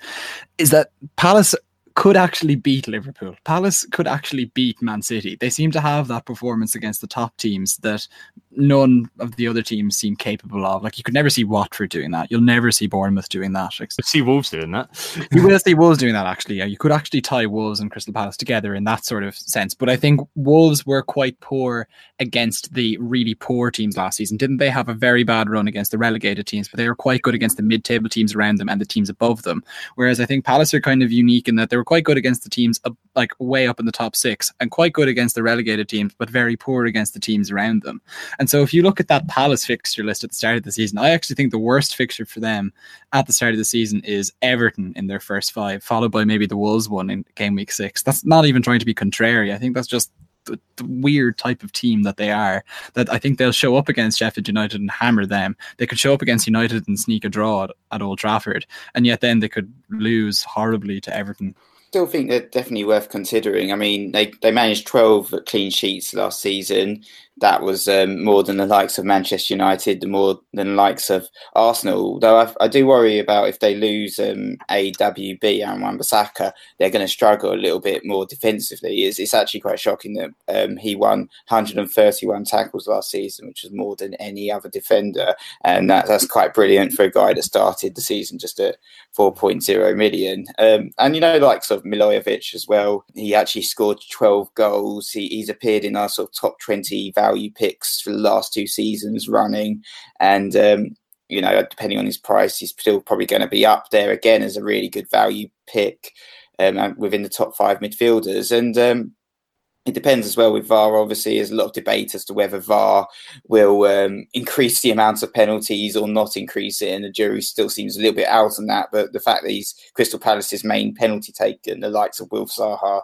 is that Palace could actually beat Liverpool. Palace could actually beat Man City. They seem to have that performance against the top teams that none of the other teams seem capable of. Like you could never see Watford doing that. You'll never see Bournemouth doing that. You see Wolves doing that. you will see Wolves doing that. Actually, yeah, you could actually tie Wolves and Crystal Palace together in that sort of sense. But I think Wolves were quite poor against the really poor teams last season. Didn't they have a very bad run against the relegated teams? But they were quite good against the mid-table teams around them and the teams above them. Whereas I think Palace are kind of unique in that they were quite good against the teams like way up in the top six and quite good against the relegated teams, but very poor against the teams around them. And so if you look at that Palace fixture list at the start of the season, I actually think the worst fixture for them at the start of the season is Everton in their first five, followed by maybe the Wolves one in game week six. That's not even trying to be contrary. I think that's just the, the, weird type of team that they are. That I think they'll show up against Sheffield United and hammer them. They could show up against United and sneak a draw at, at Old Trafford, and yet then they could lose horribly to Everton still think they're definitely worth considering. I mean, they, they managed 12 clean sheets last season that was um, more than the likes of Manchester United, the more than the likes of Arsenal. Though I, I do worry about if they lose um, AWB and Wan-Bissaka, they're going to struggle a little bit more defensively. It's, it's actually quite shocking that um, he won 131 tackles last season, which was more than any other defender, and that, that's quite brilliant for a guy that started the season just at 4.0 million. Um, and you know, like sort of Milivojevic as well. He actually scored 12 goals. He, he's appeared in our sort of top 20 value value picks for the last two seasons running. And, um, you know, depending on his price, he's still probably going to be up there again as a really good value pick um, within the top five midfielders. And um, it depends as well with VAR. Obviously, there's a lot of debate as to whether VAR will um, increase the amount of penalties or not increase it, and the jury still seems a little bit out on that. But the fact that he's Crystal Palace's main penalty taker, the likes of Wilf Zaha,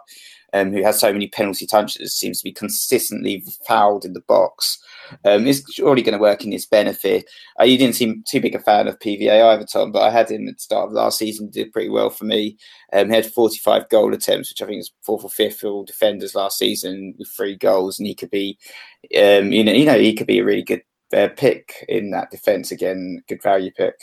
um, who has so many penalty touches, seems to be consistently fouled in the box. Um, is surely going to work in his benefit. Uh, you didn't seem too big a fan of PVA either, Tom, but I had him at the start of last season, did pretty well for me. Um, he had 45 goal attempts, which I think is fourth or fifth for all defenders last season with three goals, and he could be, um, you know, you know, he could be a really good uh, pick in that defence again, good value pick.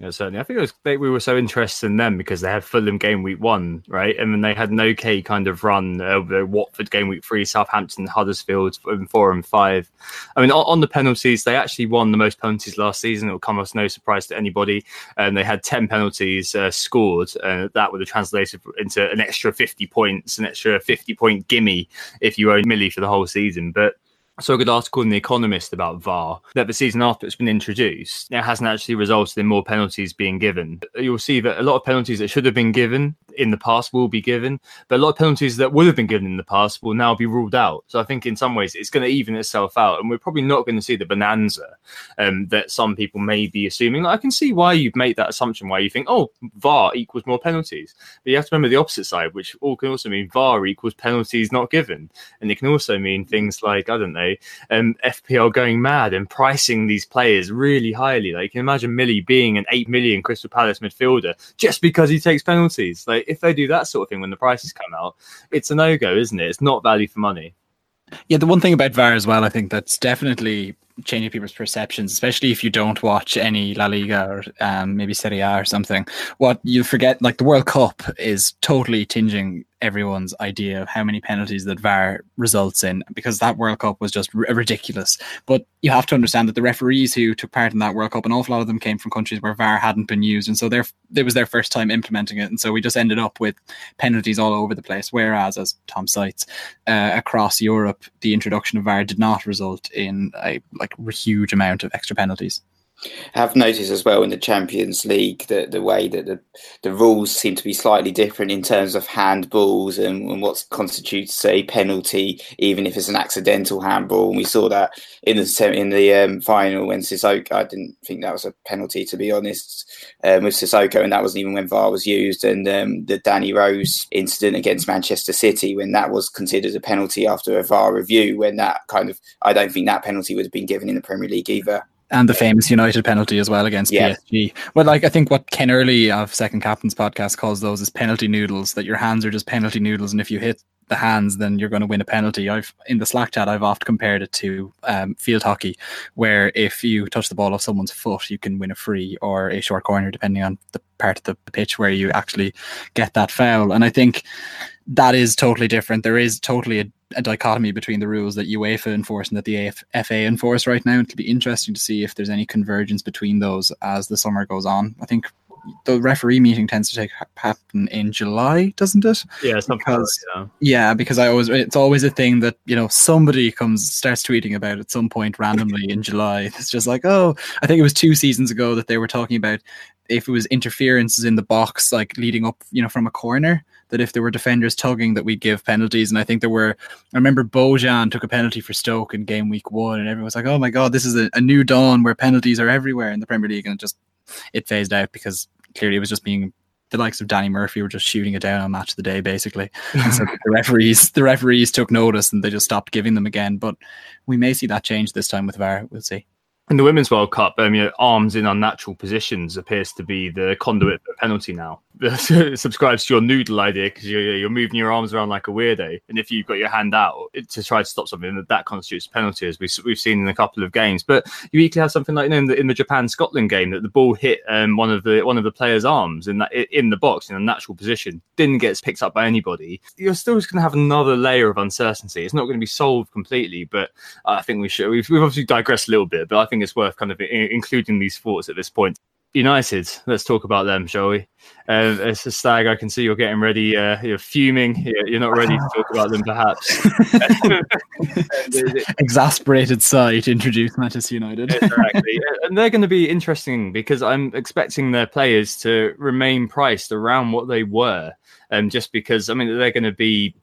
Yeah, certainly. I think it was they, we were so interested in them because they had Fulham game week one, right? And then they had an okay kind of run over Watford game week three, Southampton, Huddersfield four and five. I mean, on, on, the penalties, they actually won the most penalties last season. It will come as no surprise to anybody. And they had 10 penalties uh, scored. And that would have translated into an extra 50 points, an extra 50 point gimme if you own Millie for the whole season. But I saw a good article in The Economist about VAR that the season after it's been introduced, it hasn't actually resulted in more penalties being given. You'll see that a lot of penalties that should have been given in the past will be given, but a lot of penalties that would have been given in the past will now be ruled out. So I think in some ways it's going to even itself out, and we're probably not going to see the bonanza um, that some people may be assuming. I can see why you've made that assumption, why you think, oh, VAR equals more penalties. But you have to remember the opposite side, which all can also mean VAR equals penalties not given. And it can also mean things like, I don't know, um, FPL going mad and pricing these players really highly. Like, you can imagine Millie being an 8 million Crystal Palace midfielder just because he takes penalties. Like, if they do that sort of thing when the prices come out, it's a no go, isn't it? It's not value for money. Yeah, the one thing about VAR as well, I think that's definitely changing people's perceptions, especially if you don't watch any La Liga or um, maybe Serie A or something. What you forget, like the World Cup, is totally tinging everyone's idea of how many penalties that VAR results in because that World Cup was just r- ridiculous. But you have to understand that the referees who took part in that World Cup, an awful lot of them came from countries where VAR hadn't been used, and so it was their first time implementing it, and so we just ended up with penalties all over the place. Whereas, as Tom cites, uh, across Europe, the introduction of VAR did not result in a like huge amount of extra penalties have noticed as well in the Champions League that the way that the, the rules seem to be slightly different in terms of handballs and, and what constitutes a penalty, even if it's an accidental handball. And we saw that in the in the um, final when Sissoko. I didn't think that was a penalty to be honest um, with Sissoko, and that wasn't even when VAR was used. And um, the Danny Rose incident against Manchester City when that was considered a penalty after a VAR review, when that kind of I don't think that penalty would have been given in the Premier League either and the famous United penalty as well against yeah. PSG. Well, like I think what Ken Early of Second Captain's podcast calls those is penalty noodles. That your hands are just penalty noodles, and if you hit the hands, then you're going to win a penalty. I've in the Slack chat, I've oft compared it to um, field hockey, where if you touch the ball off someone's foot, you can win a free or a short corner, depending on the part of the pitch where you actually get that foul. And I think that is totally different. There is totally a, a, dichotomy between the rules that UEFA enforce and that the AF, FA enforce right now. It'll be interesting to see if there's any convergence between those as the summer goes on. I think the referee meeting tends to take happen in July, doesn't it? Yeah, because yeah. yeah, because I always it's always a thing that you know somebody comes starts tweeting about at some point randomly in July. It's just like oh, I think it was two seasons ago that they were talking about if it was interferences in the box, like leading up, you know, from a corner, that if there were defenders tugging, that we'd give penalties. And I think there were. I remember Bojan took a penalty for Stoke in game week one, and everyone was like, "Oh my god, this is a, a new dawn where penalties are everywhere in the Premier League," and it just it phased out because clearly it was just being the likes of Danny Murphy were just shooting it down on match of the day, basically. And so the referees, the referees took notice and they just stopped giving them again. But we may see that change this time with VAR. We'll see in the Women's World Cup, um, you know, arms in unnatural positions appears to be the conduit for penalty now. subscribes to your noodle idea because you're, you're moving your arms around like a weirdo. And if you've got your hand out to try to stop something, that, constitutes a penalty, as we've, we've seen in a couple of games. But you equally have something like you know, in the, in the Japan Scotland game that the ball hit um, one of the one of the players' arms in that in the box in a natural position, didn't get picked up by anybody. You're still just going to have another layer of uncertainty. It's not going to be solved completely, but I think we should. We've, we've obviously digressed a little bit, but I think it's worth kind of including these thoughts at this point. United, let's talk about them, shall we? Uh, it's a stag. I can see you're getting ready. Uh, you're fuming. You're not ready to talk about them, perhaps. Exasperated sigh to introduce Manchester United. exactly, and they're going to be interesting because I'm expecting their players to remain priced around what they were, and um, just because I mean they're going to be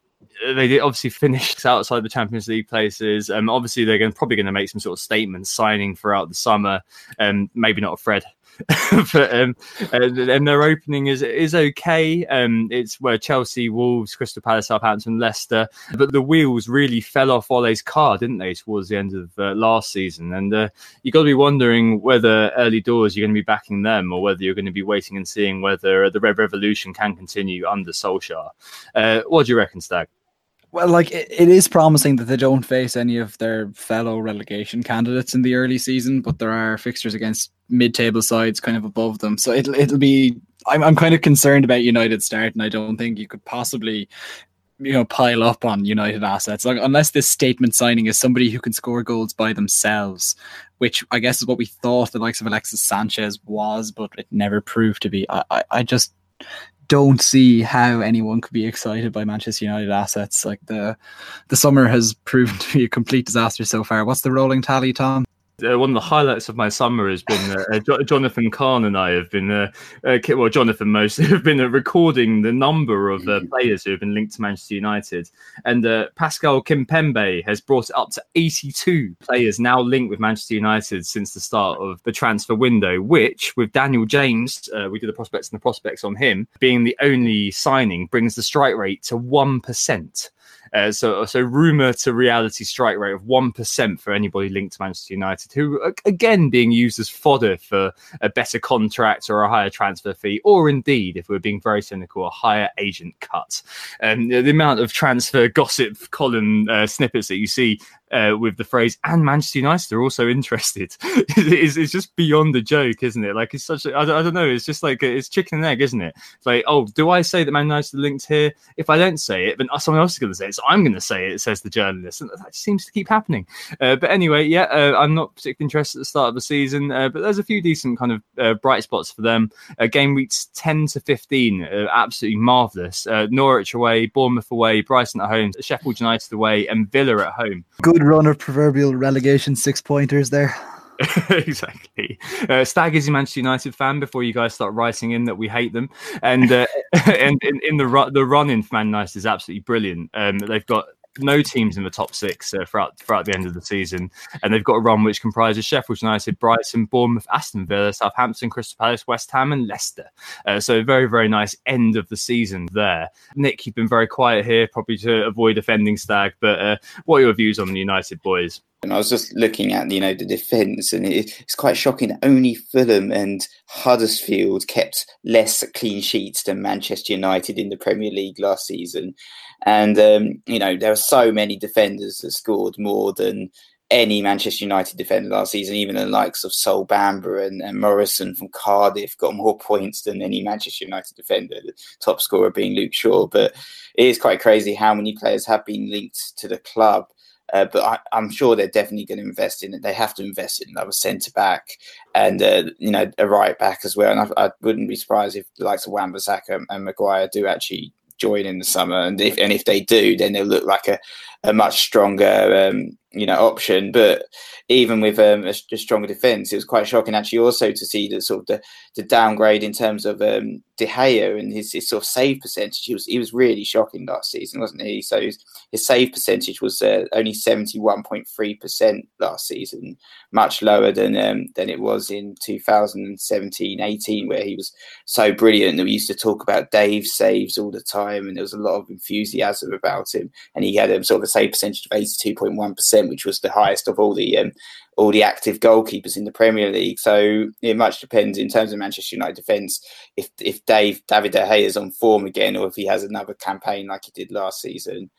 they obviously finished outside the Champions League places. Um, obviously they're going, probably going to make some sort of statement signing throughout the summer. Um, maybe not a Fred, but um, and, and, their opening is is okay. Um, it's where Chelsea, Wolves, Crystal Palace, Southampton, Leicester. But the wheels really fell off Ole's car, didn't they, towards the end of uh, last season? And uh, you got to be wondering whether early doors you're going to be backing them, or whether you're going to be waiting and seeing whether the Red Revolution can continue under Solskjaer. Uh, what do you reckon, Stag? Well, like it, it is promising that they don't face any of their fellow relegation candidates in the early season, but there are fixtures against mid-table sides kind of above them. So it'll it'll be. I'm I'm kind of concerned about United start, and I don't think you could possibly you know pile up on United assets like, unless this statement signing is somebody who can score goals by themselves, which I guess is what we thought the likes of Alexis Sanchez was, but it never proved to be. I I, I just don't see how anyone could be excited by Manchester United assets. Like the the summer has proven to be a complete disaster so far. What's the rolling tally, Tom? Uh, one of the highlights of my summer has been uh, uh, Jonathan Kahn and I have been, uh, uh well, Jonathan most have been uh, recording the number of players who have been linked to Manchester United, and Pascal Kimpembe has brought it up to 82 players now linked with Manchester United since the start of the transfer window. Which, with Daniel James, we did the prospects and the prospects on him being the only signing, brings the strike rate to one percent. Uh, so, so rumor to reality strike rate of one percent for anybody linked to Manchester United, who again being used as fodder for a better contract or a higher transfer fee, or indeed, if we're being very cynical, a higher agent cut. And um, the amount of transfer gossip column uh, snippets that you see uh, with the phrase and Manchester United are also interested. it's, it's just beyond a joke, isn't it? Like it's such I don't, I don't know. It's just like it's chicken and egg, isn't it? It's like, oh, do I say that Man United are linked here? If I don't say it, then someone else is going to say it. So I'm going to say it, says the journalist. And that seems to keep happening. Uh, but anyway, yeah, uh, I'm not particularly interested at the start of the season, uh, but there's a few decent kind of uh, bright spots for them. Uh, game weeks 10 to 15, absolutely marvellous. Norwich away, Bournemouth away, Brighton at home, Sheffield United away, and Villa at home. Good good run of proverbial relegation six pointers there. exactly. Uh, Stag is a Manchester United fan. Before you guys start writing in that we hate them, and uh, and in, in the run, the run in for Man United is absolutely brilliant. Um, they've got no teams in the top six uh, throughout throughout the end of the season, and they've got a run which comprises Sheffield United, Brighton, Bournemouth, Aston Villa, Southampton, Crystal Palace, West Ham, and Leicester. Uh, so very very nice end of the season there. Nick, you've been very quiet here, probably to avoid offending Stag. But uh, what are your views on the United boys? And I was just looking at you know the defence, and it's quite shocking only Fulham and Huddersfield kept less clean sheets than Manchester United in the Premier League last season. And um, you know there are so many defenders that scored more than any Manchester United defender last season. Even the likes of Sol Bamba and, and Morrison from Cardiff got more points than any Manchester United defender. The top scorer being Luke Shaw, but it is quite crazy how many players have been linked to the club. Uh, but I, am sure they're definitely going to invest in it. They have to invest in another centre back and uh, you know a right back as well. And I, I, wouldn't be surprised if the likes of Wan-Bissaka and Maguire do actually join in the summer. And if and if they do, then they'll look like a, a much stronger um, you know option. But even with um, a, a, stronger defence, it was quite shocking actually also to see the sort of the, the downgrade in terms of um, De Gea and his, his, sort of save percentage. He was he was really shocking last season, wasn't he? So his, his save percentage was uh, only seventy one point three percent last season, much lower than um, than it was in 2017-18, where he was so brilliant that we used to talk about Dave saves all the time, and there was a lot of enthusiasm about him, and he had a um, sort of a save percentage of eighty two point one percent which was the highest of all the um, all the active goalkeepers in the Premier League. So it much depends in terms of Manchester United defence if if Dave David De Gea is on form again or if he has another campaign like he did last season.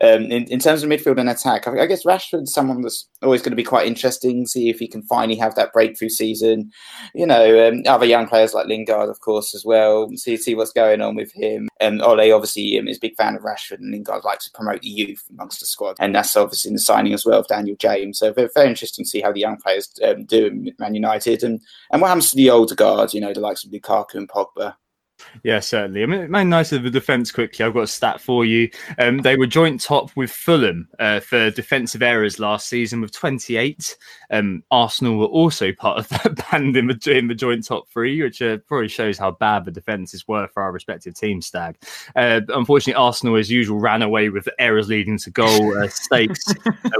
Um, in, in terms of midfield and attack, I, I guess Rashford's someone that's always going to be quite interesting. See if he can finally have that breakthrough season. You know, um, other young players like Lingard, of course, as well. See see what's going on with him. And um, Ole obviously um, is a big fan of Rashford, and Lingard likes to promote the youth amongst the squad, and that's obviously in the signing as well of Daniel James. So very, very interesting to see how the young players um, do in Man United, and and what happens to the older guard, you know, the likes of Lukaku and Pogba. Yeah, certainly. I mean, Man United, of the defence quickly. I've got a stat for you. Um, they were joint top with Fulham uh, for defensive errors last season with 28. Um, Arsenal were also part of that band in the, in the joint top three, which uh, probably shows how bad the defences were for our respective teams. Stag. Uh, unfortunately, Arsenal, as usual, ran away with errors leading to goal uh, stakes.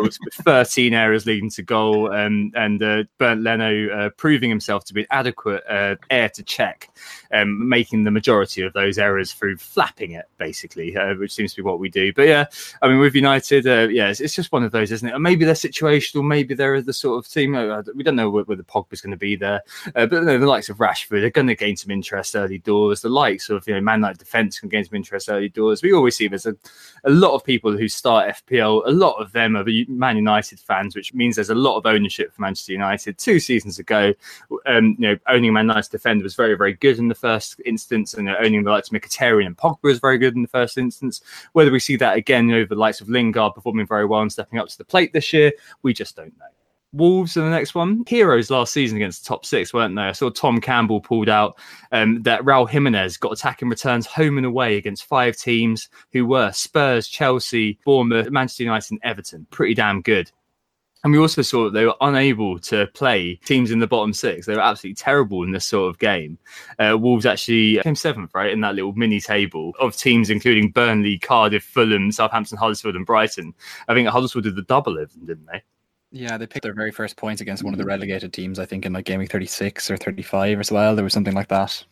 was 13 errors leading to goal, um, and uh, Bernd Leno uh, proving himself to be an adequate uh, heir to Cech, um, making them majority of those errors through flapping it, basically, uh, which seems to be what we do. But yeah, I mean, with United, uh, yeah, it's, it's, just one of those, isn't it? maybe they're situational, maybe they're the sort of team. Uh, we don't know whether Pogba's going to be there, uh, but you know, the likes of Rashford are going to gain some interest early doors. The likes of you know Man United defence can gain some interest early doors. We always see there's a, a lot of people who start FPL. A lot of them are Man United fans, which means there's a lot of ownership for Manchester United. Two seasons ago, um, you know, owning Man United defender was very, very good in the first instance, and you know, owning the likes of Mkhitaryan and Pogba is very good in the first instance. Whether we see that again over you know, the likes of Lingard performing very well and stepping up to the plate this year, we just don't know. Wolves in the next one. Heroes last season against the top six, weren't they? I saw Tom Campbell pulled out um, that Raul Jimenez got attacking returns home and away against five teams who were Spurs, Chelsea, Bournemouth, Manchester United, and Everton. Pretty damn good. And we also saw that they were unable to play teams in the bottom six. They were absolutely terrible in this sort of game. Uh, Wolves actually came seventh, right, in that little mini table of teams, including Burnley, Cardiff, Fulham, Southampton, Huddersfield, and Brighton. I think Huddersfield did the double of them, didn't they? Yeah, they picked their very first points against one of the relegated teams, I think, in like gaming 36 or 35 as well. There was something like that.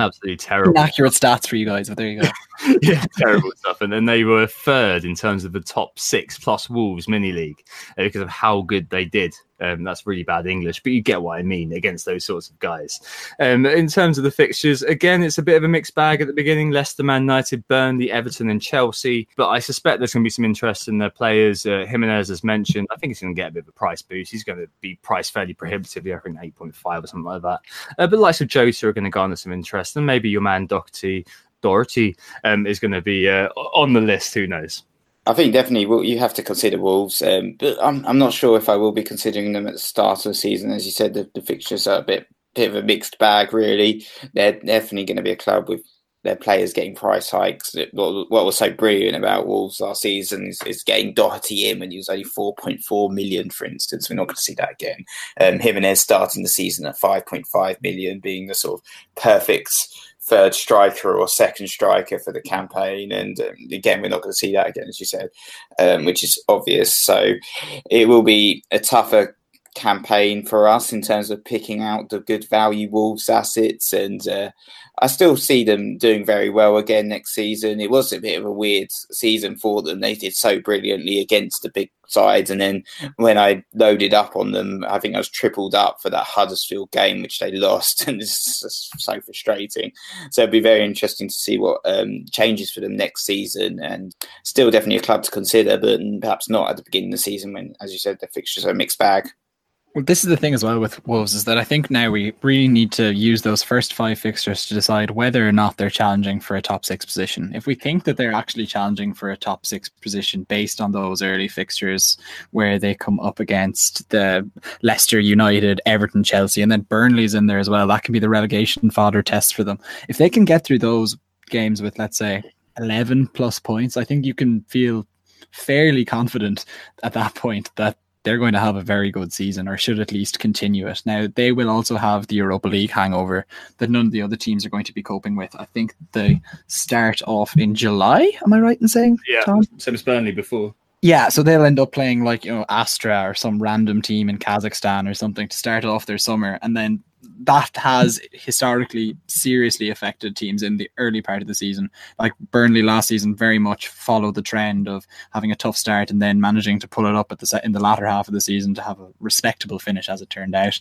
Absolutely terrible. Inaccurate stats for you guys, but there you go. yeah, terrible stuff. And then they were third in terms of the top six plus Wolves mini league because of how good they did um, that's really bad English, but you get what I mean against those sorts of guys. Um, in terms of the fixtures, again, it's a bit of a mixed bag at the beginning. Leicester, Man United, Burnley, Everton, and Chelsea. But I suspect there's going to be some interest in their players. Uh, Jimenez, as mentioned, I think he's going to get a bit of a price boost. He's going to be priced fairly prohibitively, I think 8.5 or something like that. Uh, but likes of Jota are going to garner some interest, and maybe your man Doherty, Doherty um, is going to be uh, on the list. Who knows? I think definitely well, you have to consider Wolves, um, but I'm I'm not sure if I will be considering them at the start of the season. As you said, the, the fixtures are a bit bit of a mixed bag. Really, they're definitely going to be a club with their players getting price hikes. What, what was so brilliant about Wolves last season is, is getting Doherty in when he was only 4.4 million, for instance. We're not going to see that again. Um, Jimenez starting the season at 5.5 million, being the sort of perfect third striker or second striker for the campaign. And um, again, we're not going to see that again, as you said, um, which is obvious. So it will be a tougher campaign for us in terms of picking out the good value Wolves assets and uh, I still see them doing very well again next season. It was a bit of a weird season for them. They did so brilliantly against the big sides, and then when I loaded up on them, I think I was tripled up for that Huddersfield game, which they lost, and it's just so frustrating. So it'd be very interesting to see what um, changes for them next season, and still definitely a club to consider, but perhaps not at the beginning of the season when, as you said, the fixtures are a mixed bag. This is the thing as well with Wolves is that I think now we really need to use those first five fixtures to decide whether or not they're challenging for a top six position. If we think that they're actually challenging for a top six position based on those early fixtures where they come up against the Leicester United, Everton, Chelsea, and then Burnley's in there as well, that can be the relegation fodder test for them. If they can get through those games with, let's say, 11 plus points, I think you can feel fairly confident at that point that they're going to have a very good season or should at least continue it. Now, they will also have the Europa League hangover that none of the other teams are going to be coping with. I think they start off in July. Am I right in saying? Yeah, Tom? same as Burnley before. Yeah, so they'll end up playing like, you know, Astra or some random team in Kazakhstan or something to start off their summer. And then that has historically seriously affected teams in the early part of the season. Like Burnley last season, very much followed the trend of having a tough start and then managing to pull it up at the in the latter half of the season to have a respectable finish, as it turned out.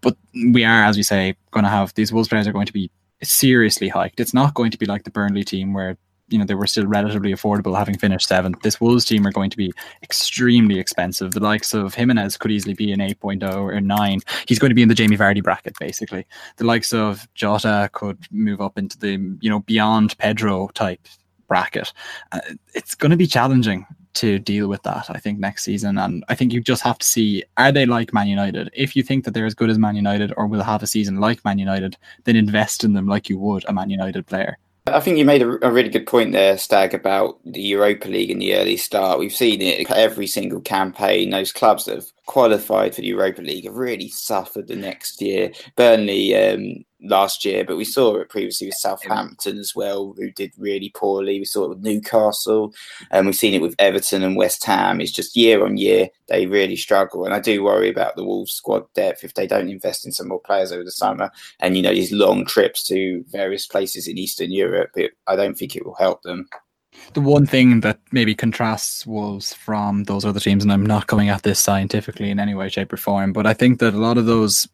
But we are, as we say, going to have these Wolves players are going to be seriously hiked. It's not going to be like the Burnley team where you know they were still relatively affordable having finished seventh. This Wolves team are going to be extremely expensive. The likes of Jimenez could easily be an 8.0 or 9. He's going to be in the Jamie Vardy bracket basically. The likes of Jota could move up into the you know beyond Pedro type bracket. Uh, it's going to be challenging to deal with that, I think, next season. And I think you just have to see are they like Man United? If you think that they're as good as Man United or will have a season like Man United, then invest in them like you would a Man United player. I think you made a, a, really good point there, Stag, about the Europa League in the early start. We've seen it every single campaign. Those clubs that have qualified for the Europa League have really suffered the next year. Burnley um, last year, but we saw it previously with Southampton as well, who did really poorly. We saw it with Newcastle, and we've seen it with Everton and West Ham. It's just year on year they really struggle, and I do worry about the Wolves squad depth if they don't invest in some more players over the summer. And you know these long trips to various places in Eastern Europe, it, I don't think it will help them. The one thing that maybe contrasts Wolves from those other teams, and I'm not coming at this scientifically in any way, shape, or form, but I think that a lot of those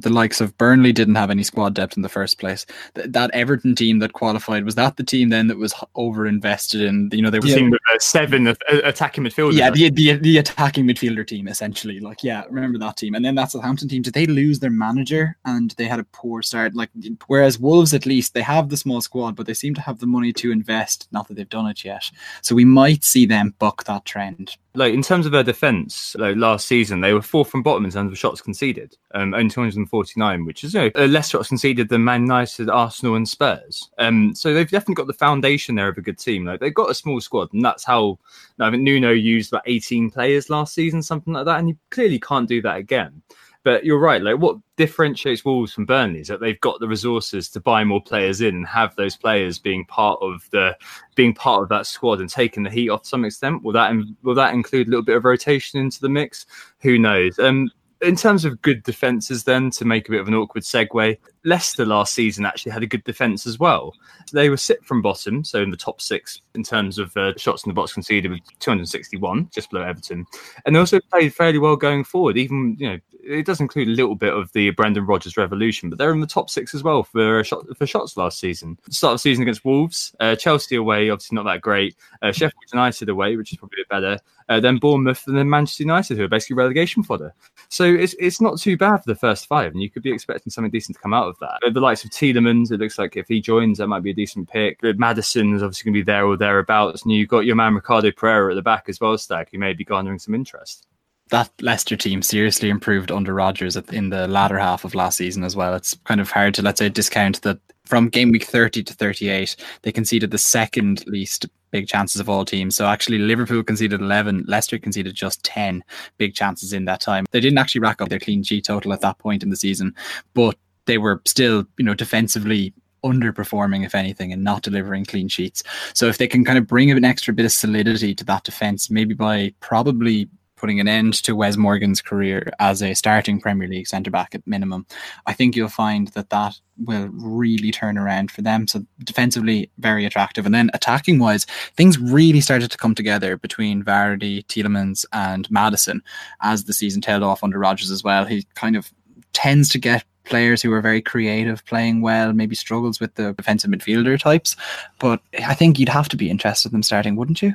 the likes of Burnley didn't have any squad depth in the first place. Th- that Everton team that qualified was that the team then that was over invested in. You know, they were yeah. uh, seven uh, attacking midfielders. Yeah, the, the, the attacking midfielder team essentially. Like, yeah, remember that team. And then that Southampton team. Did they lose their manager and they had a poor start? Like, whereas Wolves at least they have the small squad, but they seem to have the money to invest. Not that they've done it yet. So we might see them buck that trend like in terms of their defense, like last season they were fourth from bottom in terms of shots conceded, um, only 249, which is you know, less shots conceded than Man United, Arsenal, and Spurs. Um, so they've definitely got the foundation there of a good team. Like they've got a small squad, and that's how I think Nuno used about 18 players last season, something like that, and you clearly can't do that again. But you're right. Like what differentiates Wolves from Burnley is that they've got the resources to buy more players in and have those players being part of the being part of that squad and taking the heat off to some extent. Will that will that include a little bit of rotation into the mix? Who knows? Um, in terms of good defences, then to make a bit of an awkward segue, Leicester last season actually had a good defence as well. They were sit from bottom, so in the top six in terms of uh, shots in the box conceded with 261, just below Everton, and they also played fairly well going forward. Even you know it does include a little bit of the Brendan Rodgers revolution, but they're in the top six as well for shot, for shots last season. Start of season against Wolves, uh, Chelsea away, obviously not that great. Uh, Sheffield United away, which is probably a bit better. Uh, then Bournemouth, and then Manchester United, who are basically relegation fodder. So it's it's not too bad for the first five, and you could be expecting something decent to come out of that. The likes of Tielemans, it looks like if he joins, that might be a decent pick. Maddison is obviously going to be there or thereabouts, and you've got your man Ricardo Pereira at the back as well, Stag, who may be garnering some interest that Leicester team seriously improved under Rodgers in the latter half of last season as well. It's kind of hard to let's say discount that from game week 30 to 38, they conceded the second least big chances of all teams. So actually, Liverpool conceded 11, Leicester conceded just 10 big chances in that time. They didn't actually rack up their clean sheet total at that point in the season, but they were still, you know, defensively underperforming, if anything, and not delivering clean sheets. So if they can kind of bring an extra bit of solidity to that defense, maybe by probably putting an end to Wes Morgan's career as a starting Premier League centre back at minimum, I think you'll find that that will really turn around for them. So defensively, very attractive, and then attacking wise, things really started to come together between Vardy, Tielemans, and Maddison as the season tailed off under Rodgers as well. He kind of tends to get players who are very creative, playing well, maybe struggles with the defensive midfielder types. But I think you'd have to be interested in them starting, wouldn't you?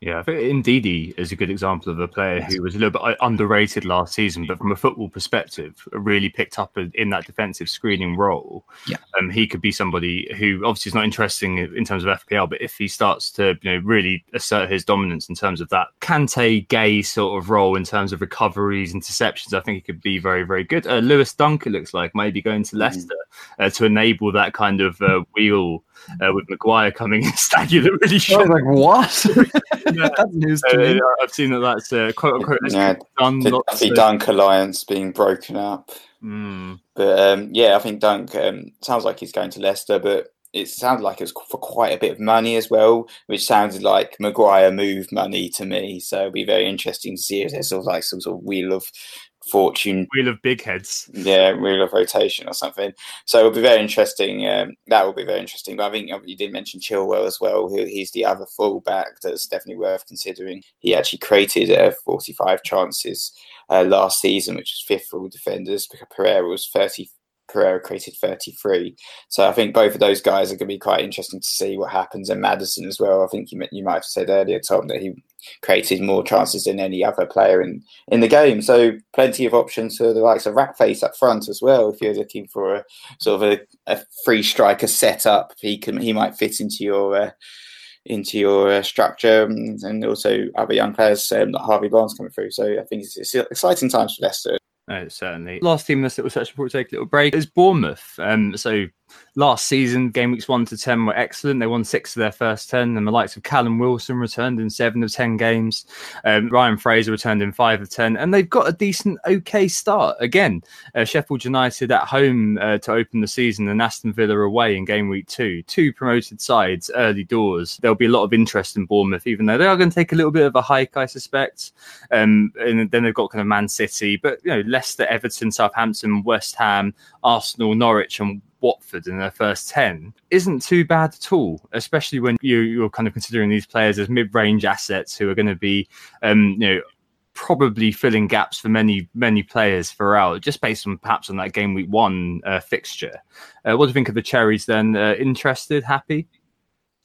Yeah, I think Ndidi is a good example of a player yes. who was a little bit underrated last season, but from a football perspective, really picked up in that defensive screening role. Yeah, um, he could be somebody who obviously is not interesting in terms of FPL, but if he starts to you know really assert his dominance in terms of that Kante Gay sort of role in terms of recoveries, interceptions, I think he could be very very good. Uh, Lewis Dunk, it looks like, maybe going to mm-hmm. Leicester mm. uh, to enable that kind of uh, wheel uh, with Maguire coming in staggy that really should. Like, what? yeah. that's news to uh, me. I've seen that that's uh, quote unquote yeah, done. The Duffy Dunk alliance being broken up. Mm. But um, yeah, I think Dunk um, sounds like he's going to Leicester, but it sounded like it was for quite a bit of money as well, which sounded like Maguire move money to me. So it'll be very interesting to see if there's sort of like some sort of wheel of fortune wheel of big heads. Yeah wheel of rotation or something. So it'll be very interesting um, that will be very interesting. But i think you did mention chilwell as well he's the other fullback that's definitely worth considering. He actually created uh, 45 chances uh, last season which was fifth for all defenders. Because pereira was 30 Pereira created 33. So I think both of those guys are going to be quite interesting to see what happens. And Maddison as well. I think you, you might have said earlier, Tom, that he created more chances than any other player in, in the game. So plenty of options for the likes of Ratface up front as well. If you're looking for a sort of a, a free striker setup, he can he might fit into your uh, into your uh, structure, and, and, also other young players um, like Harvey Barnes coming through. So I think it's, it's exciting times for Leicester. Oh, certainly. Last team list that was searching before we take a little break is Bournemouth. Um, so last season, game weeks one to 10 were excellent. They won six of their first 10, and the likes of Callum Wilson returned in seven of 10 games. Um, Ryan Fraser returned in five of 10, and they've got a decent, okay start. Again, uh, Sheffield United at home uh, to open the season, and Aston Villa away in game week two. Two promoted sides early doors. There'll be a lot of interest in Bournemouth, even though they are going to take a little bit of a hike, I suspect. Um, and then they've got kind of Man City, but you know, Leicester, Everton, Southampton, West Ham, Arsenal, Norwich, and Watford in their first 10 isn't too bad at all, especially when you, you're kind of considering these players as mid range assets who are going to be, um, you know, probably filling gaps for many many players throughout, just based on perhaps on that game week one uh, fixture. Uh, what do you think of the Cherries then? Uh, interested, happy?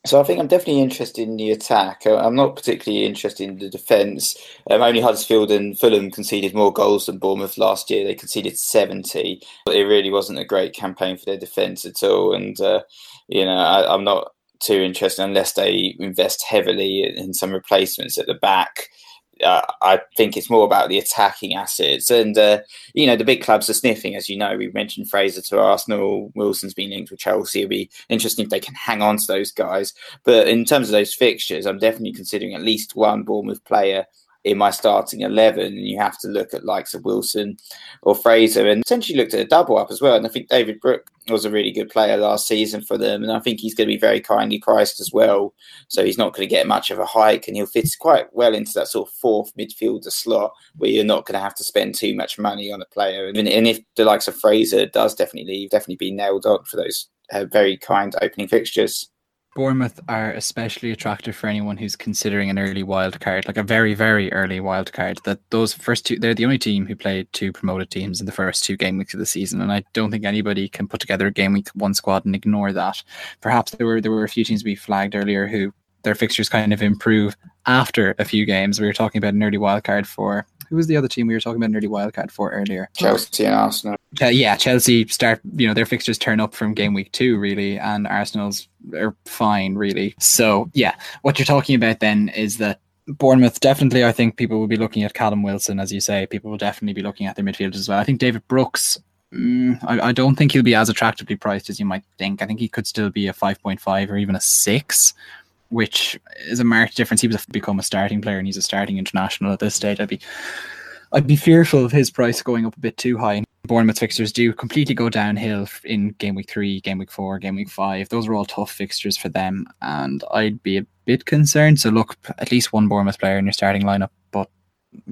So I think I'm definitely interested in the attack. Uh, I'm not particularly interested in the defence. Um, only Huddersfield and Fulham conceded more goals than Bournemouth last year. They conceded 70. But it really wasn't a great campaign for their defence at all. And, uh, you know, I, I'm not too interested unless they invest heavily in some replacements at the back uh, I think it's more about the attacking assets. And, uh, you know, the big clubs are sniffing, as you know. We mentioned Fraser to Arsenal, Wilson's been linked with Chelsea. It'll be interesting if they can hang on to those guys. But in terms of those fixtures, I'm definitely considering at least one Bournemouth player in my starting 11 and you have to look at likes of Wilson or Fraser. And essentially looked at a double up as well. And I think David Brook was a really good player last season for them. And I think he's going to be very kindly priced as well. So he's not going to get much of a hike and he'll fit quite well into that sort of fourth midfielder slot where you're not going to have to spend too much money on a player. And, if the likes of Fraser does definitely leave definitely be nailed on for those uh, very kind opening fixtures Bournemouth are especially attractive for anyone who's considering an early wild card, like a very, very early wild card. That those first two, they're the only team who played two promoted teams in the first two game weeks of the season, and I don't think anybody can put together a game week one squad and ignore that. Perhaps there were there were a few teams we flagged earlier who their fixtures kind of improve after a few games. We were talking about an early wild card for who was the other team we were talking about an early wildcard for earlier? Chelsea and Arsenal. Uh, yeah, Chelsea start, you know, their fixtures turn up from game week two, really, and Arsenal's are fine, really. So, yeah, what you're talking about then is that Bournemouth definitely, I think people will be looking at Callum Wilson, as you say. People will definitely be looking at their midfielders as well. I think David Brooks Mm, I, I, don't think he'll be as attractively priced as you might think. I think he could still be a 5.5 or even a 6 which is a marked difference. He was become a starting player and he's a starting international at this stage. I'd be I'd be fearful of his price going up a bit too high. Bournemouth fixtures do completely go downhill in game week three, game week four, game week five. Those are all tough fixtures for them, and I'd be a bit concerned. So look, at least one Bournemouth player in your starting lineup, but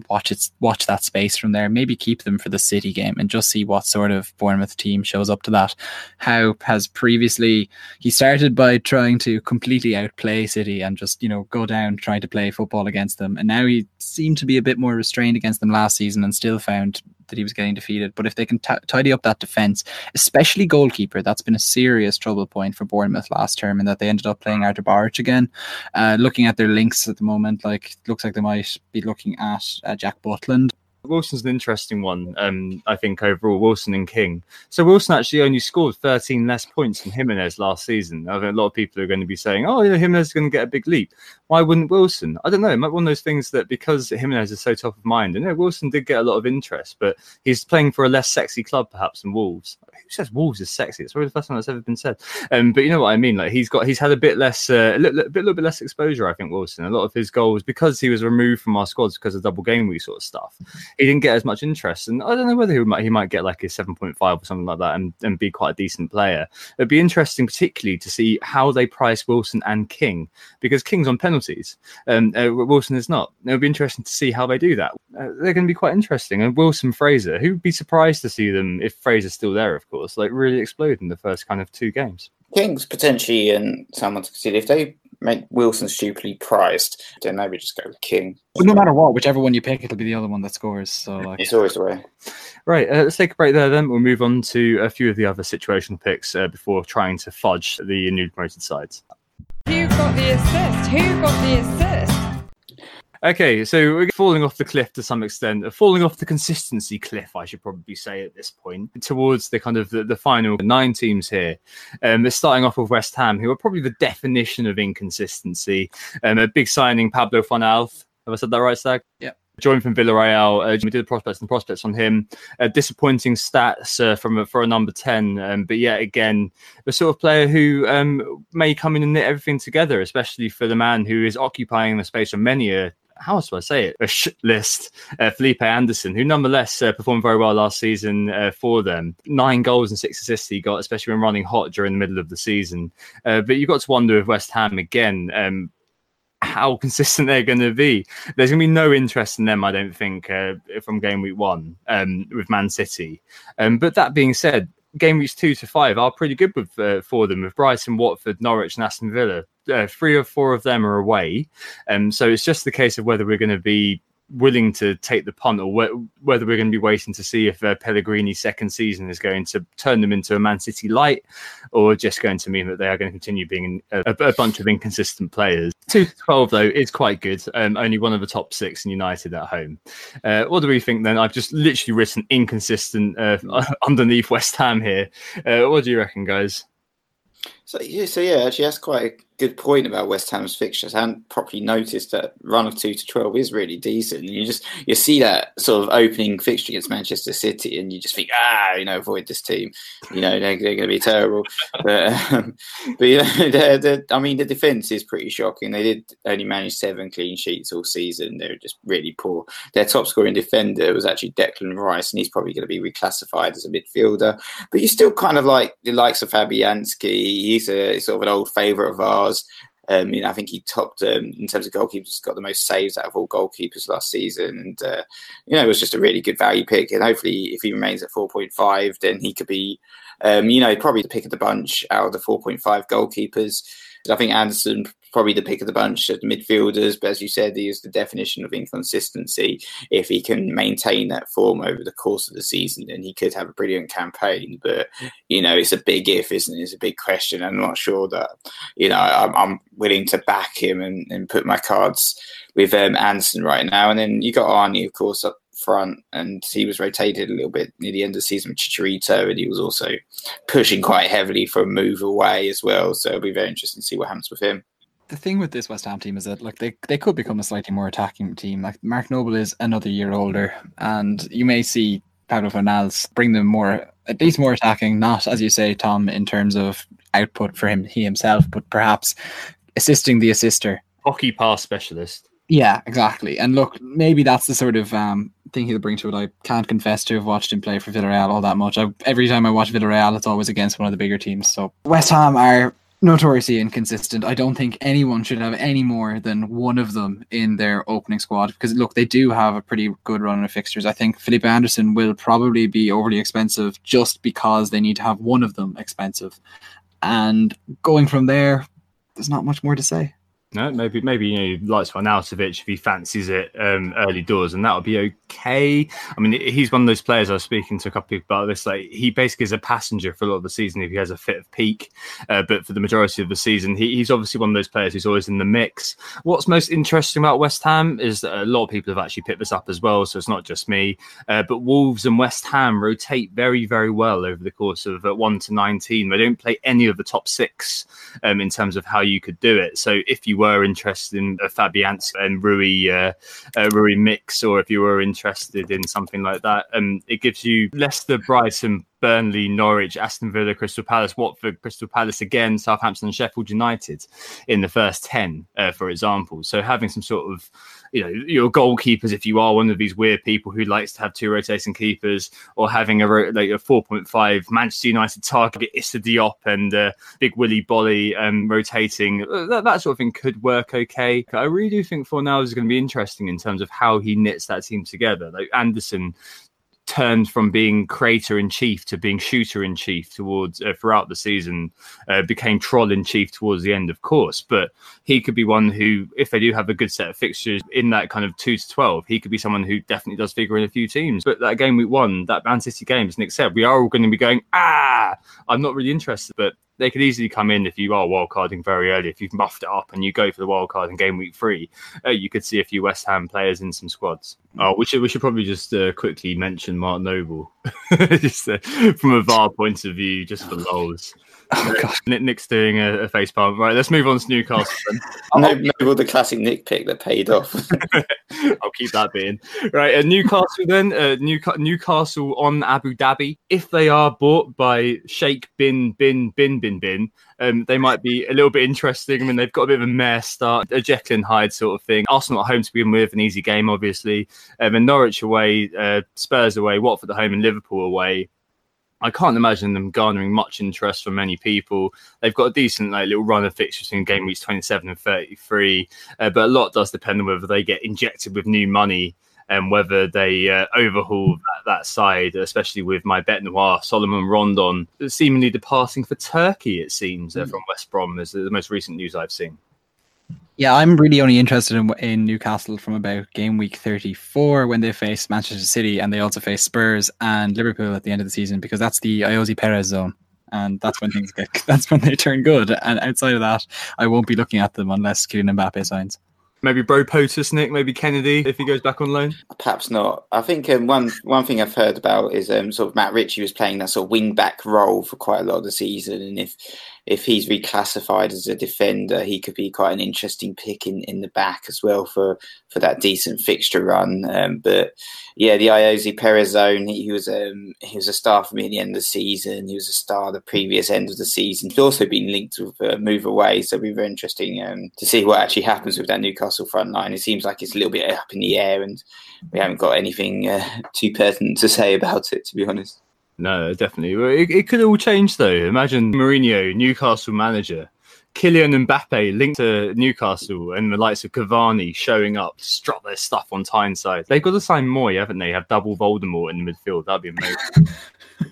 watch it, watch that space from there. Maybe keep them for the City game and just see what sort of Bournemouth team shows up to that. Howe has previously he started by trying to completely outplay City and just you know go down trying to play football against them, and now he seemed to be a bit more restrained against them last season and still found that he was getting defeated. But if they can t- tidy up that defence, especially goalkeeper, that's been a serious trouble point for Bournemouth last term, and that they ended up playing Artur Boruc again. Uh, looking at their links at the moment, like looks like they might be looking at uh, Jack Butland. Wilson's an interesting one, um, I think, overall, Wilson and King. So Wilson actually only scored 13 less points than Jimenez last season. I think a lot of people are going to be saying, oh, you know, Jimenez is going to get a big leap. Why wouldn't Wilson? I don't know. It might be one of those things that because Jimenez is so top of mind, and know, Wilson did get a lot of interest, but he's playing for a less sexy club perhaps than Wolves. Who says Wolves is sexy? It's probably the first time that's ever been said. Um, but you know what I mean? Like he's got, he's had a bit less, uh, a little, a little bit less exposure. I think Wilson. A lot of his goals because he was removed from our squads because of double game week sort of stuff he didn't get as much interest. And I don't know whether he might he might get like a seven point five or something like that and, and be quite a decent player. It'd be interesting, particularly to see how they price Wilson and King because King's on penalties and uh, Wilson is not. It'll be interesting to see how they do that. Uh, they're going to be quite interesting. And Wilson Fraser, who'd be surprised to see them if Fraser's still there, of course, like really explode in the first kind of two games. King's potentially and someone to consider if they make Wilson stupidly priced, then maybe just go King. But no matter what, whichever one you pick, it'll be the other one that scores. So like, it's always the way. Right, uh, let's take a break there. Then we'll move on to a few of the other situation picks uh, before trying to fudge the new promoted sides. Who got the assist? Who got the assist? Okay, so we're falling off the cliff to some extent, uh, falling off the consistency cliff, I should probably say at this point, towards the kind of the, the final nine teams here. Um, starting off with West Ham, who are probably the definition of inconsistency. Um, a big signing, Pablo Fornals. Have I said that right, Stag? Yeah. joined from Villarreal. Uh, we did the prospects and prospects on him. Uh, disappointing stats uh, from a, for a number 10. Um, but yet again, the sort of player who um, may come in and knit everything together, especially for the man who is occupying the space of many a how else do I say it? A sh- list. Uh, Felipe Anderson, who nonetheless uh, performed very well last season uh, for them. Nine goals and six assists he got, especially when running hot during the middle of the season. Uh, but you've got to wonder if West Ham again. Um, how consistent they're going to be. There's going to be no interest in them, I don't think, uh, from game week one um, with Man City. Um, but that being said, game weeks two to five are pretty good with uh, for them with Brighton, Watford, Norwich, and Aston Villa. Uh, three or four of them are away, um, so it's just the case of whether we're going to be willing to take the punt or wh- whether we're going to be waiting to see if uh, Pellegrini's second season is going to turn them into a Man City light or just going to mean that they are going to continue being a, a bunch of inconsistent players. 2 to 12, though, is quite good. Um, only one of the top six in United at home. Uh, what do we think then? I've just literally written inconsistent uh, underneath West Ham here. Uh, what do you reckon, guys? So yeah, so yeah, actually, that's quite good point about West Ham's fixtures. I hadn't properly noticed that run of two to twelve is really decent. And you just you see that sort of opening fixture against Manchester City, and you just think, ah, you know, avoid this team. You know, they're, they're going to be terrible. but um, but you know, they're, they're, I mean, the defense is pretty shocking. They did only manage seven clean sheets all season. They're just really poor. Their top scoring defender was actually Declan Rice, and he's probably going to be reclassified as a midfielder. But you still kind of like the likes of Fabianski. He's a sort of an old favourite of ours. Um, you know, I think he topped um, in terms of goalkeepers, got the most saves out of all goalkeepers last season, and uh, you know, it was just a really good value pick. And hopefully, if he remains at four point five, then he could be, um, you know, probably the pick of the bunch out of the four point five goalkeepers. I think Anderson probably the pick of the bunch at midfielders, but as you said, he is the definition of inconsistency. If he can maintain that form over the course of the season, then he could have a brilliant campaign. But you know, it's a big if, isn't it? It's a big question. I'm not sure that you know I'm, I'm willing to back him and, and put my cards with um, Anderson right now. And then you got Arnie, of course, up front, and he was rotated a little bit near the end of the season with Chicharito, and he was also pushing quite heavily for a move away as well. So it'll be very interesting to see what happens with him the thing with this West Ham team is that like they, they could become a slightly more attacking team. Like Mark Noble is another year older, and you may see Paulo Fornals bring them more at least more attacking, not as you say, Tom, in terms of output for him he himself, but perhaps assisting the assister. Hockey pass specialist. Yeah, exactly. And look, maybe that's the sort of um, thing he'll bring to it. I can't confess to have watched him play for Villarreal all that much. I, every time I watch Villarreal, it's always against one of the bigger teams. So West Ham are notoriously inconsistent. I don't think anyone should have any more than one of them in their opening squad because look, they do have a pretty good run of fixtures. I think Felipe Anderson will probably be overly expensive just because they need to have one of them expensive. And going from there, there's not much more to say. No, maybe maybe you know likes Arnautovic if he fancies it um, early doors, and that would be okay. I mean, he's one of those players I was speaking to a couple of people about this. Like he basically is a passenger for a lot of the season if he has a fit of peak, uh, but for the majority of the season, he, he's obviously one of those players who's always in the mix. What's most interesting about West Ham is that a lot of people have actually picked this up as well, so it's not just me. Uh, but Wolves and West Ham rotate very very well over the course of uh, one to nineteen. They don't play any of the top six um, in terms of how you could do it. So if you were interested in a Fabianski and Rui uh, uh, Rui mix, or if you were interested in something like that, um, it gives you Leicester, Brighton, Burnley, Norwich, Aston Villa, Crystal Palace, Watford, Crystal Palace again, Southampton, and Sheffield United in the first 10, uh, for example. So having some sort of you know your goalkeepers if you are one of these weird people who likes to have two rotating keepers or having a like a 4.5 Manchester United target Issa Diop and uh, Big Willy Boly um, rotating uh, that, that, sort of thing could work okay. I really do think for now is going to be interesting in terms of how he knits that team together. Like Anderson turned from being creator in chief to being shooter in chief towards uh, throughout the season uh, became troll in chief towards the end of course. But he could be one who if they do have a good set of fixtures in that kind of 2 to 12 he could be someone who definitely does figure in a few teams. But that game we won that man city game as nick said we are all going to be going ah i'm not really interested. But they could easily come in if you are wildcarding very early. If you've muffed it up and you go for the wildcard in game week three, uh, you could see a few West Ham players in some squads. Oh, we should we should probably just uh, quickly mention Mark Noble, just uh, from a VAR point of view, just for lols. Oh. Nick, Nick's doing a, a face palm. Right, let's move on to Newcastle. Then. No, no, the classic Nick pick that paid off. I'll keep that being right. Uh, Newcastle then. Uh, Newca- Newcastle on Abu Dhabi. If they are bought by Sheikh bin bin bin bin bin, um, they might be a little bit interesting. I mean, they've got a bit of a mare start, a Jekyll and Hyde sort of thing. Arsenal at home to begin with, an easy game, obviously. Um, and Norwich away, uh, Spurs away, Watford at home, and Liverpool away. I can't imagine them garnering much interest from many people. They've got a decent like little run of fixtures in game weeks 27 and 33, uh, but a lot does depend on whether they get injected with new money and whether they uh, overhaul that, that, side, especially with my bet noir Salomon Rondon seemingly departing for Turkey. It seems uh, from West Brom is the most recent news I've seen. Yeah, I'm really only interested in, in Newcastle from about game week 34 when they face Manchester City and they also face Spurs and Liverpool at the end of the season because that's the Ayoze Perez zone. And that's when things get, that's when they turn good. And outside of that, I won't be looking at them unless Kylian Mbappe signs. Maybe Bro Potus, Nick, maybe Kennedy if he goes back on loan. Perhaps not. I think um, one one thing I've heard about is um, sort of Matt Ritchie was playing that sort of wing back role for quite a lot of the season, and if if he's reclassified as a defender, he could be quite an interesting pick in, in the back as well for, for that decent fixture run. Um, but yeah, the Ayoze Perez zone, he, was um, he was a star for me at the end of the season. He was a star the previous end of the season. He's also been linked with a move away, so it'll be very interesting um, to see what actually happens with that Newcastle front line. It seems like it's a little bit up in the air, and we haven't got anything uh, too pertinent to say about it, to be honest. No, definitely. It, it could all change though. Imagine Mourinho, Newcastle manager, Kylian Mbappe linked to Newcastle and the likes of Cavani showing up to strut their stuff on Tyneside. They've got to sign Moy, haven't they? Have double Voldemort in the midfield. That'd be amazing.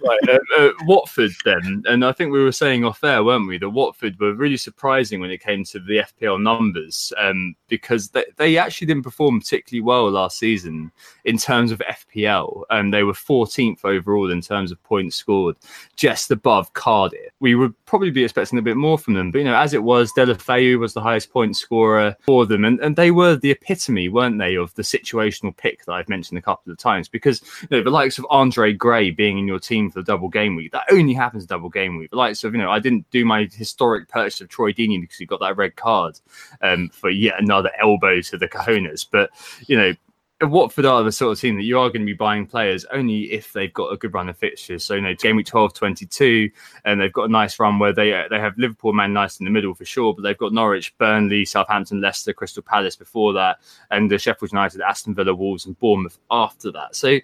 right, uh, uh, Watford then, and I think we were saying off there, weren't we? That Watford were really surprising when it came to the FPL numbers um, because they, they actually didn't perform particularly well last season in terms of FPL. and um, they were 14th overall in terms of points scored, just above Cardiff. We would probably be expecting a bit more from them, but you know, as it was, Deulofeu was the highest point scorer for them, and, and they were the epitome, weren't they, of the situational pick that I've mentioned a couple of times because you know, the likes of Andre Gray being in your team team for the double game week. That only happens double game week. Like, so, you know, I didn't do my historic purchase of Troy Deeney because he got that red card um, for yet another elbow to the cojones. But, you know, Watford are the sort of team that you are going to be buying players only if they've got a good run of fixtures. So, you know, game week 12, 22, and they've got a nice run where they they have Liverpool, Man nice in the middle for sure, but they've got Norwich, Burnley, Southampton, Leicester, Crystal Palace before that, and the Sheffield United, Aston Villa, Wolves, and Bournemouth after that. So,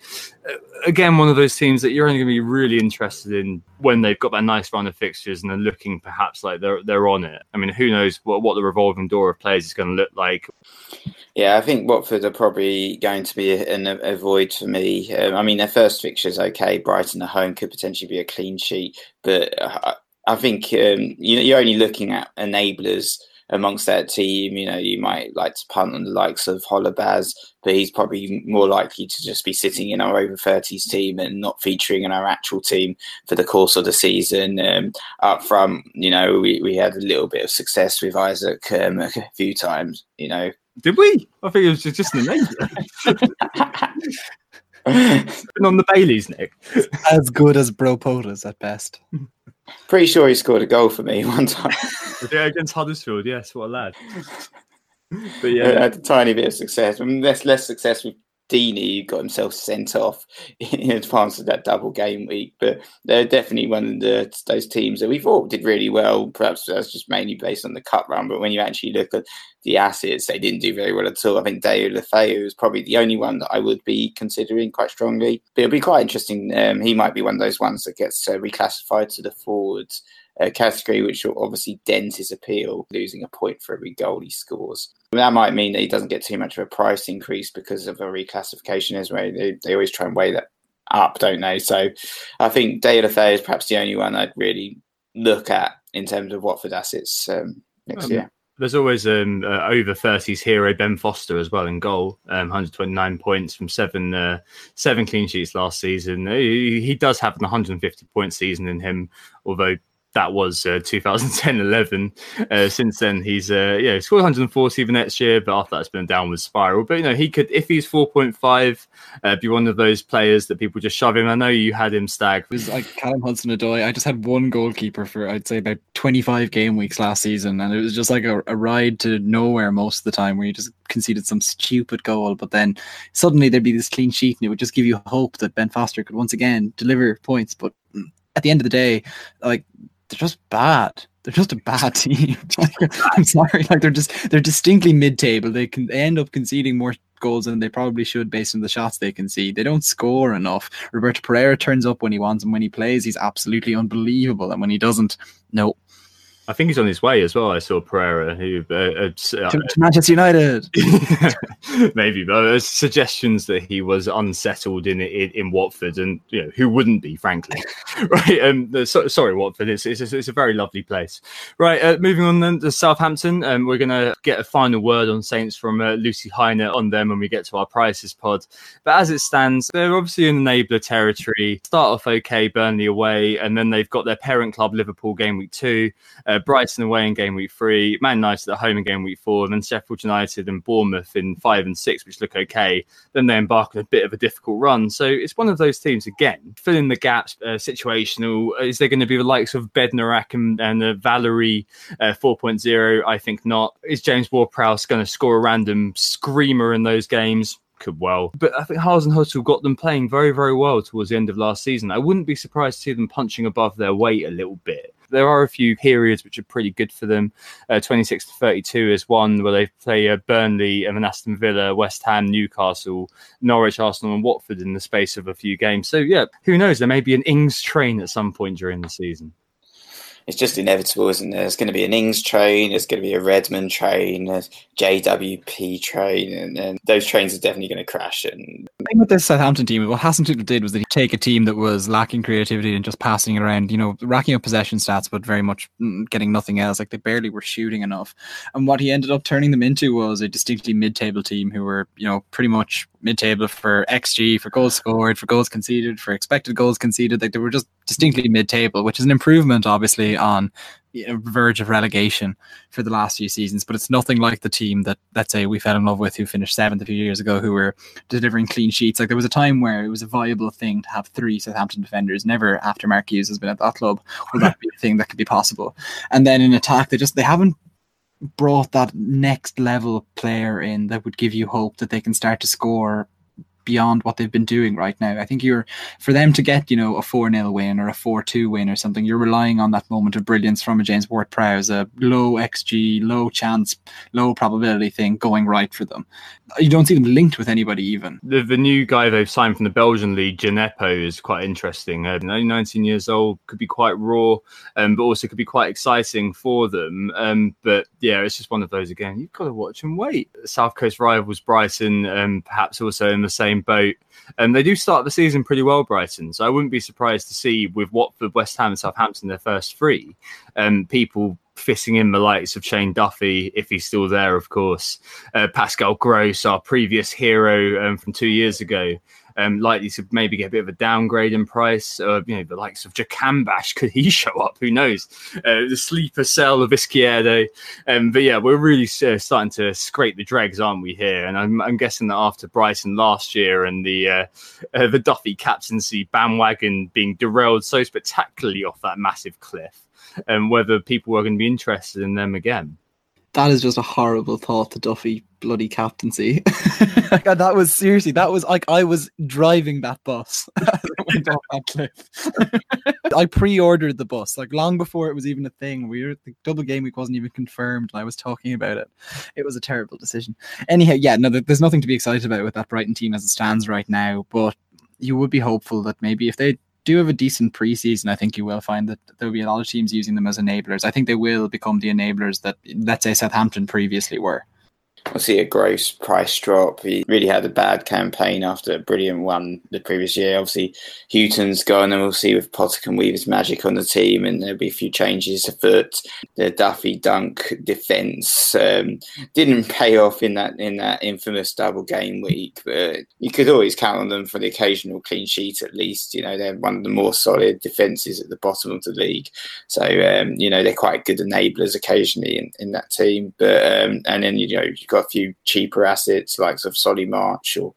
uh, again, one of those teams that you're only going to be really interested in when they've got that nice run of fixtures and they're looking perhaps like they're they're on it. I mean, who knows what, what the revolving door of players is going to look like. Yeah, I think Watford are probably going to be an avoid for me. Um, I mean, their first fixture is okay. Brighton at home could potentially be a clean sheet, but I, I think um, you, are only looking at enablers amongst that team. You know, you might like to punt on the likes of Holebas, but he's probably more likely to just be sitting in our over 30s team and not featuring in our actual team for the course of the season. Um, up front, you know, we, we had a little bit of success with Isaac um, a few times, you know. Did we? I think it was just an enabler. Been on the Baileys, Nick. As good as Bro Potas at best. Pretty sure he scored a goal for me one time. yeah, against Huddersfield. Yes, what a lad. But yeah, had a tiny bit of success. I mean, less less success with Deeney got himself sent off in advance of that double game week. But they're definitely one of the, those teams that we thought did really well. Perhaps that's just mainly based on the cup run. But when you actually look at the assets, they didn't do very well at all. I think Deulofeu is probably the only one that I would be considering quite strongly. But it'll be quite interesting. Um, he might be one of those ones that gets uh, reclassified to the forwards uh, category, which will obviously dent his appeal, losing a point for every goal he scores. That might mean that he doesn't get too much of a price increase because of a reclassification as well. They, they always try and weigh that up, don't they? So I think Deulofeu is perhaps the only one I'd really look at in terms of Watford assets um, next um, year. There's always an um, uh, over 30s hero Ben Foster as well in goal, um, 129 points from seven uh, seven clean sheets last season. He, he does have an 150 point season in him, although that was uh, 2010-11. Uh, since then, he's uh, yeah scored 140 the next year, but after that's been a downward spiral. But you know, he could if he's 4.5, uh, be one of those players that people just shove him. I know you had him stag. It was like Callum Hudson-Odoi. I just had one goalkeeper for I'd say about 25 game weeks last season, and it was just like a, a ride to nowhere most of the time, where you just conceded some stupid goal, but then suddenly there'd be this clean sheet, and it would just give you hope that Ben Foster could once again deliver points. But at the end of the day, like they're just bad. They're just a bad team. I'm sorry, like they're just they're distinctly mid-table. They can they end up conceding more goals than they probably should based on the shots they concede. They don't score enough. Roberto Pereyra turns up when he wants, and when he plays, he's absolutely unbelievable. And when he doesn't, no, I think he's on his way as well. I saw Pereyra, who uh, uh, to, to Manchester United. maybe, but there's suggestions that he was unsettled in in, in Watford, and you know who wouldn't be, frankly, right? Um, the, so, sorry, Watford. It's, it's it's a very lovely place, right? Uh, moving on then to Southampton, um, we're gonna get a final word on Saints from uh, Lucy Heiner on them when we get to our prices pod. But as it stands, they're obviously in enabler territory. Start off okay, Burnley away, and then they've got their parent club Liverpool game week two. Uh, Brighton away in game week three, Man United at home in game week four, and then Sheffield United and Bournemouth in five and six, which look okay. Then they embark on a bit of a difficult run. So it's one of those teams again, filling the gaps, uh, situational. Is there going to be the likes of Bednarek and, and uh, Valery uh, 4.0? I think not. Is James Ward-Prowse going to score a random screamer in those games? could well. But I think Hasenhüttl got them playing very, very well towards the end of last season. I wouldn't be surprised to see them punching above their weight a little bit. There are a few periods which are pretty good for them. Uh, 26 to 32 is one where they play uh, Burnley and Aston Villa, West Ham, Newcastle, Norwich, Arsenal, and Watford in the space of a few games. So, yeah, who knows? There may be an Ings train at some point during the season it's just inevitable, isn't there? There's going to be an Ings train, there's going to be a Redmond train, a JWP train, and, and those trains are definitely going to crash. And the thing with this Southampton team, what Hasenhüttl did was that he take a team that was lacking creativity and just passing around, you know, racking up possession stats, but very much mm, getting nothing else. Like they barely were shooting enough. And what he ended up turning them into was a distinctly mid-table team who were, you know, pretty much mid-table for XG, for goals scored, for goals conceded, for expected goals conceded. Like they were just distinctly mid-table, which is an improvement, obviously, on you know, verge of relegation for the last few seasons. But it's nothing like the team that, let's say, we fell in love with, who finished seventh a few years ago, who were delivering clean sheets. Like there was a time where it was a viable thing to have three Southampton defenders. Never after Mark Hughes has been at that club will that be a thing that could be possible. And then in attack, they just they haven't brought that next level player in that would give you hope that they can start to score beyond what they've been doing right now. I think you're for them to get, you know, a 4 0 win or a 4 2 win or something, you're relying on that moment of brilliance from a James Ward Prowse, a low XG, low chance, low probability thing going right for them. You don't see them linked with anybody even. The, the new guy they've signed from the Belgian league, Djenepo, is quite interesting. Uh, 19 years old, could be quite raw, um, but also could be quite exciting for them. Um, but yeah, it's just one of those again. You've got to watch and wait. South Coast rivals Brighton, um, perhaps also in the same boat. And they do start the season pretty well, Brighton. So I wouldn't be surprised to see with Watford, West Ham, and Southampton their first three, um, people fitting in the likes of Shane Duffy, if he's still there, of course. Uh, Pascal Gross, our previous hero um, from two years ago, um, likely to maybe get a bit of a downgrade in price. Uh, you know, the likes of Jahanbakhsh, could he show up? Who knows? Uh, the sleeper cell of Izquierdo. Um, but yeah, we're really uh, starting to scrape the dregs, aren't we here? And I'm, I'm guessing that after Brighton last year and the uh, uh, the Duffy captaincy bandwagon being derailed so spectacularly off that massive cliff, and um, whether people are going to be interested in them again that is just a horrible thought to Duffy bloody captaincy. that was seriously, that was like I was driving that bus went off oh, that cliff. I pre-ordered the bus like long before it was even a thing. We were the double game week wasn't even confirmed. and I was talking about it. It was a terrible decision. Anyhow, yeah, no, there's nothing to be excited about with that Brighton team as it stands right now. But you would be hopeful that maybe if they do have a decent preseason, I think you will find that there'll be a lot of teams using them as enablers. I think they will become the enablers that, let's say, Southampton previously were. See a gross price drop. He really had a bad campaign after a brilliant one the previous year. Obviously, Hughton's gone, and we'll see with Potter can weave his magic on the team, and there'll be a few changes afoot. The Duffy Dunk defence um, didn't pay off in that in that infamous double game week, but you could always count on them for the occasional clean sheet at least. You know, they're one of the more solid defences at the bottom of the league, so um, you know they're quite good enablers occasionally in, in that team. But um, and then you know you've got a few cheaper assets like of Solly March or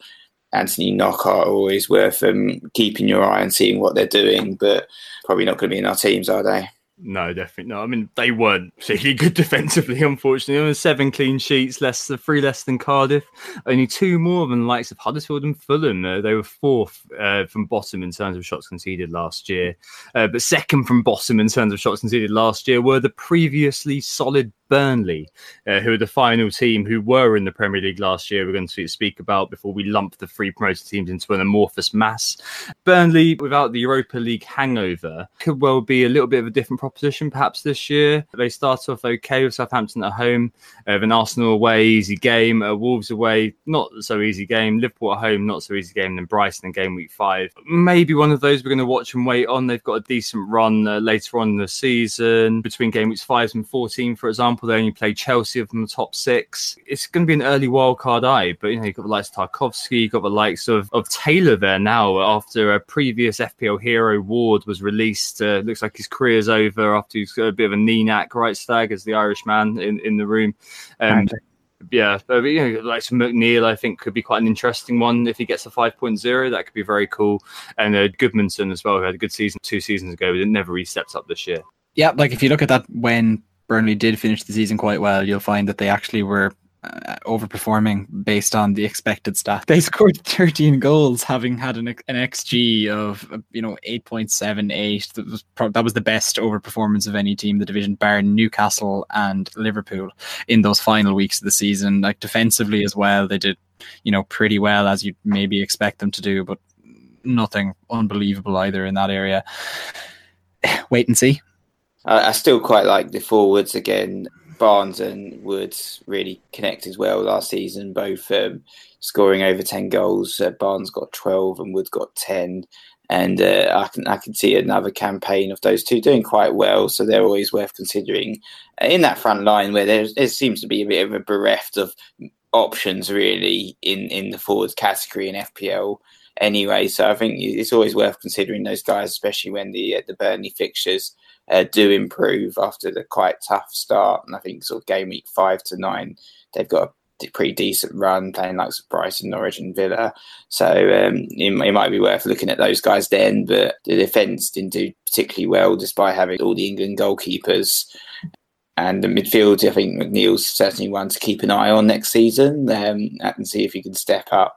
Anthony Knockaert, always worth um, keeping your eye and seeing what they're doing, but probably not going to be in our teams, are they? No, definitely not. I mean, they weren't particularly good defensively, unfortunately. There seven clean sheets, less than three less than Cardiff, only two more than the likes of Huddersfield and Fulham. Uh, they were fourth uh, from bottom in terms of shots conceded last year, uh, but second from bottom in terms of shots conceded last year were the previously solid Burnley, uh, who are the final team who were in the Premier League last year. We're going to speak about before we lump the three promoted teams into an amorphous mass. Burnley, without the Europa League hangover, could well be a little bit of a different proposition perhaps this year. They start off okay with Southampton at home, uh, then Arsenal away, easy game, uh, Wolves away, not so easy game, Liverpool at home, not so easy game, then Brighton in game week five. Maybe one of those we're going to watch and wait on. They've got a decent run uh, later on in the season between game weeks five and 14, for example example, they only play Chelsea from the top six. It's going to be an early wild card eye, but you know you've got the likes of Tarkowski, you've got the likes of, of Taylor there now after a previous FPL hero Ward was released. Uh, looks like his career's over after he's got a bit of a knee knack, right stag as the Irish man in, in the room. Um, yeah, but, you know, like McNeil, I think could be quite an interesting one if he gets a 5.0. That could be very cool. And uh, Gudmundsson as well, who had a good season two seasons ago, but it never really stepped up this year. Yeah, like if you look at that when Burnley did finish the season quite well, you'll find that they actually were uh, overperforming based on the expected stat. They scored 13 goals, having had an, an XG of you know 8.78. That was pro- that was the best overperformance of any team the division, bar Newcastle and Liverpool in those final weeks of the season. Like defensively as well, they did you know pretty well as you'd maybe expect them to do, but nothing unbelievable either in that area. Wait and see. I, I still quite like the forwards again. Barnes and Woods really connected well last season, both um, scoring over 10 goals. Uh, Barnes got 12 and Woods got 10. And uh, I can I can see another campaign of those two doing quite well, so they're always worth considering in that front line where there seems to be a bit of a bereft of options really in in the forwards category in FPL anyway. So I think it's always worth considering those guys, especially when the uh, the Burnley fixtures uh, do improve after the quite tough start. And I think sort of game week five to nine, they've got a pretty decent run playing like Brighton, Norwich, and Villa. So um, it, it, might be worth looking at those guys then. But the defence didn't do particularly well despite having all the England goalkeepers. And the midfield, I think McNeil's certainly one to keep an eye on next season um, and see if he can step up.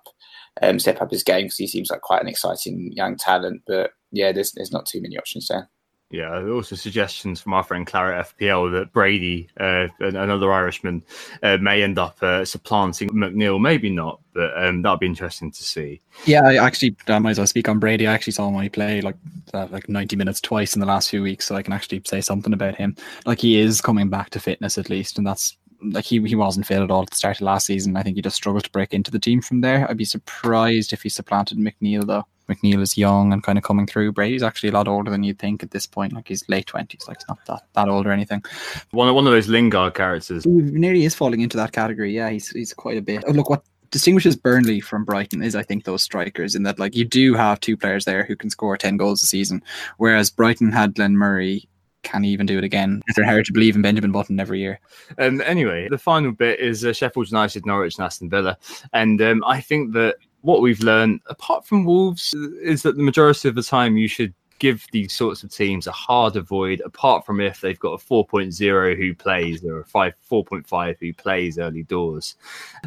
Um, step up his game because he seems like quite an exciting young talent. But yeah, there's there's not too many options there. Yeah, also suggestions from our friend Claret FPL that Brady, uh, another Irishman, uh, may end up uh, supplanting McNeil. Maybe not, but um, that'll be interesting to see. Yeah, I actually I might as well speak on Brady. I actually saw him play like uh, like ninety minutes twice in the last few weeks, so I can actually say something about him. Like he is coming back to fitness at least, and that's like he he wasn't fit at all at the start of last season. I think he just struggled to break into the team from there. I'd be surprised if he supplanted McNeil though. McNeil is young and kind of coming through. Brady's actually a lot older than you'd think at this point. Like he's late twenties, like he's not that, that old or anything. One of one of those Lingard characters. He nearly is falling into that category. Yeah, he's he's quite a bit. Oh, look what distinguishes Burnley from Brighton is I think those strikers in that like you do have two players there who can score ten goals a season, whereas Brighton had Glenn Murray can even do it again. It's hard to believe in Benjamin Button every year. Um, anyway, the final bit is uh, Sheffield United, Norwich, and Aston Villa, and um, I think that what we've learned, apart from Wolves, is that the majority of the time you should give these sorts of teams a hard avoid, apart from if they've got a 4.0 who plays or a 5 4.5 who plays early doors.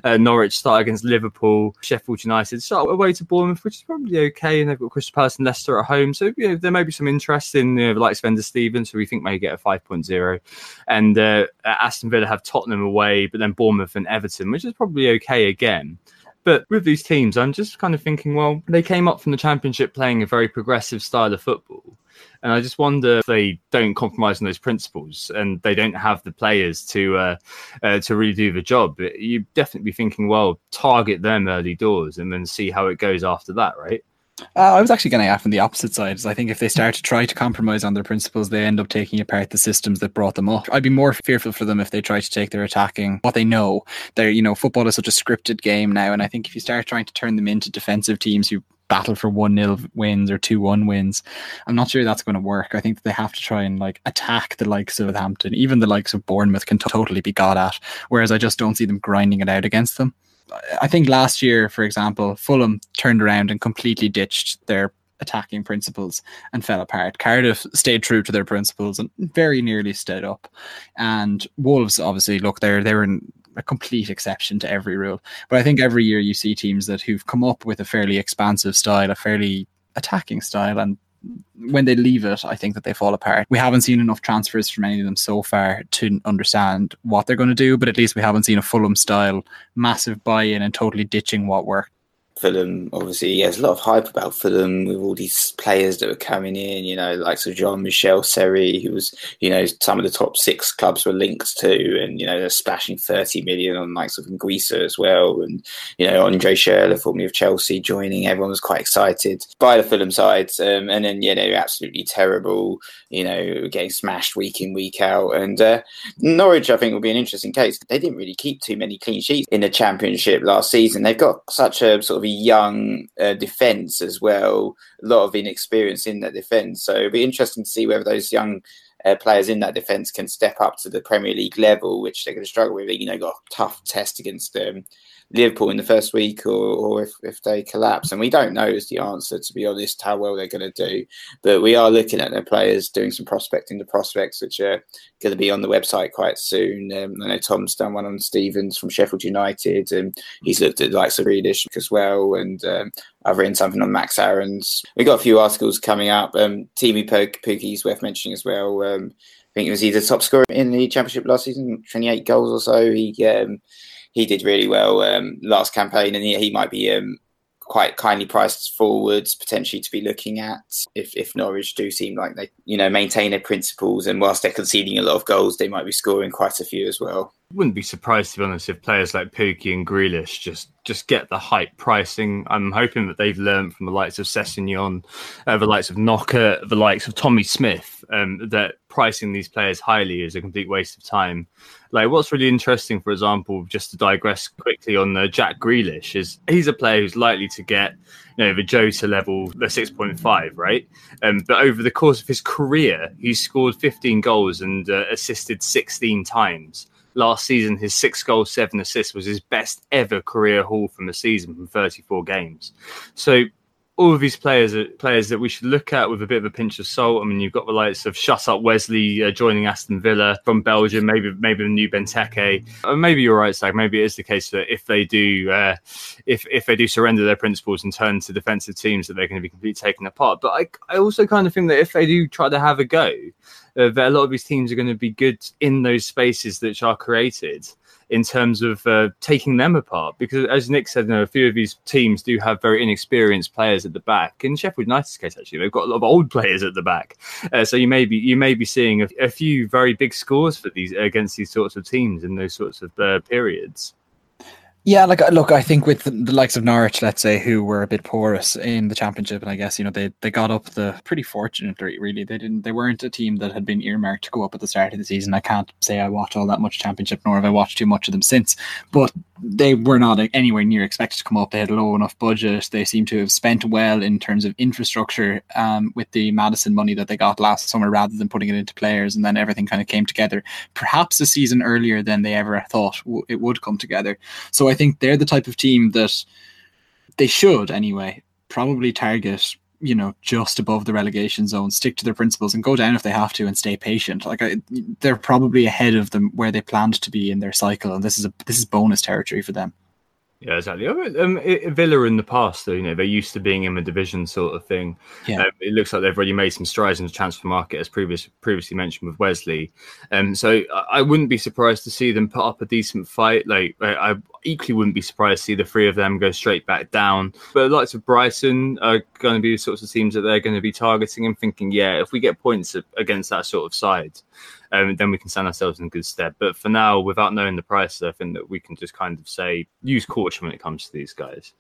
Uh, Norwich start against Liverpool, Sheffield United start away to Bournemouth, which is probably okay, and they've got Crystal Palace and Leicester at home. So you know, there may be some interest in you know, like Svender Stevens, who we think may get a 5.0. And uh, Aston Villa have Tottenham away, but then Bournemouth and Everton, which is probably okay again. But with these teams, I'm just kind of thinking, well, they came up from the championship playing a very progressive style of football. And I just wonder if they don't compromise on those principles and they don't have the players to uh, uh, to really do the job. You'd definitely be thinking, well, target them early doors and then see how it goes after that, right? Uh, I was actually going to ask from the opposite side. I think if they start to try to compromise on their principles, they end up taking apart the systems that brought them up. I'd be more fearful for them if they try to take their attacking what they know. They're, you know, football is such a scripted game now, and I think if you start trying to turn them into defensive teams who battle for 1 0 wins or 2 1 wins. I'm not sure that's going to work. I think they have to try and like attack the likes of Hampton. Even the likes of Bournemouth can t- totally be got at, whereas I just don't see them grinding it out against them. I think last year, for example, Fulham turned around and completely ditched their attacking principles and fell apart. Cardiff stayed true to their principles and very nearly stood up. And Wolves, obviously, look, they're they were in a complete exception to every rule. But I think every year you see teams that who've come up with a fairly expansive style, a fairly attacking style, and when they leave it, I think that they fall apart. We haven't seen enough transfers from any of them so far to understand what they're going to do, but at least we haven't seen a Fulham style massive buy in and totally ditching what worked. Fulham, obviously, yeah, there's a lot of hype about Fulham with all these players that were coming in, you know, like so Jean-Michel Seri, who was, you know, some of the top six clubs were linked to, and, you know, they're splashing 30 million on like sort of Guisa as well. And, you know, Andre Schürrle, formerly of Chelsea, joining. Everyone was quite excited by the Fulham side. Um, and then, they were absolutely terrible, you know, getting smashed week in, week out. And uh, Norwich, I think, will be an interesting case. They didn't really keep too many clean sheets in the championship last season. They've got such a sort of a young uh, defence as well, a lot of inexperience in that defence. So it'll be interesting to see whether those young uh, players in that defence can step up to the Premier League level, which they're going to struggle with. You know, got a tough test against um, Liverpool in the first week or, or if, if they collapse. And we don't know is the answer, to be honest, how well they're going to do. But we are looking at their players doing some prospecting, the prospects, which are going to be on the website quite soon. Um, I know Tom's done one on Stevens from Sheffield United, and he's looked at likes of Grealish as well. And um, I've written something on Max Aarons. We've got a few articles coming up. Um, Pukki is worth mentioning as well. Um, I think he was either top scorer in the championship last season, 28 goals or so. He um, he did really well um, last campaign, and he, he might be um, quite kindly priced forwards potentially to be looking at if, if Norwich do seem like they you know maintain their principles and whilst they're conceding a lot of goals they might be scoring quite a few as well. Wouldn't be surprised to be honest if players like Pukki and Grealish just just get the hype pricing. I'm hoping that they've learned from the likes of Sessegnon, uh, the likes of Knockaert, the likes of Tommy Smith, um, that pricing these players highly is a complete waste of time. Like, what's really interesting, for example, just to digress quickly on the Jack Grealish, is he's a player who's likely to get, you know, the Jota level, the 6.5, right? Um, but over the course of his career, he's scored 15 goals and uh, assisted 16 times last season, his six goals, seven assists was his best ever career haul from a season from 34 games. So all of these players are players that we should look at with a bit of a pinch of salt. I mean, you've got the likes of Shut Up Wesley uh, joining Aston Villa from Belgium, maybe maybe the new Benteke. Uh, maybe you're right, Stag. Maybe it is the case that if they do, uh, if if they do surrender their principles and turn to defensive teams, that they're going to be completely taken apart. But I I also kind of think that if they do try to have a go, uh, that a lot of these teams are going to be good in those spaces that are created in terms of uh, taking them apart. Because as Nick said, you know, a few of these teams do have very inexperienced players at the back. In Sheffield United's case, actually, they've got a lot of old players at the back. Uh, so you may be you may be seeing a, a, few very big scores for these against these sorts of teams in those sorts of uh, periods. Yeah, like uh, look, I think with the, likes of Norwich, let's say, who were a bit porous in the championship, and I guess you know they they got up the pretty fortunately. Really, they didn't. They weren't a team that had been earmarked to go up at the start of the season. I can't say I watched all that much championship, nor have I watched too much of them since. But they were not anywhere near expected to come up. They had a low enough budget. They seem to have spent well in terms of infrastructure um, with the Maddison money that they got last summer, rather than putting it into players, and then everything kind of came together. Perhaps a season earlier than they ever thought it would come together. So I think they're the type of team that they should anyway probably target you know just above the relegation zone stick to their principles and go down if they have to and stay patient like I, they're probably ahead of them where they planned to be in their cycle and this is a this is bonus territory for them yeah, exactly. Um, Villa in the past, though, you know, they're used to being in the division sort of thing. Yeah. Um, it looks like they've already made some strides in the transfer market, as previous, previously mentioned with Wesley. Um, so I wouldn't be surprised to see them put up a decent fight. Like, I, equally wouldn't be surprised to see the three of them go straight back down. But the likes of Brighton are going to be the sorts of teams that they're going to be targeting and thinking, yeah, if we get points against that sort of side, um, then we can stand ourselves in good stead. But for now, without knowing the price, I think that we can just kind of say use caution when it comes to these guys.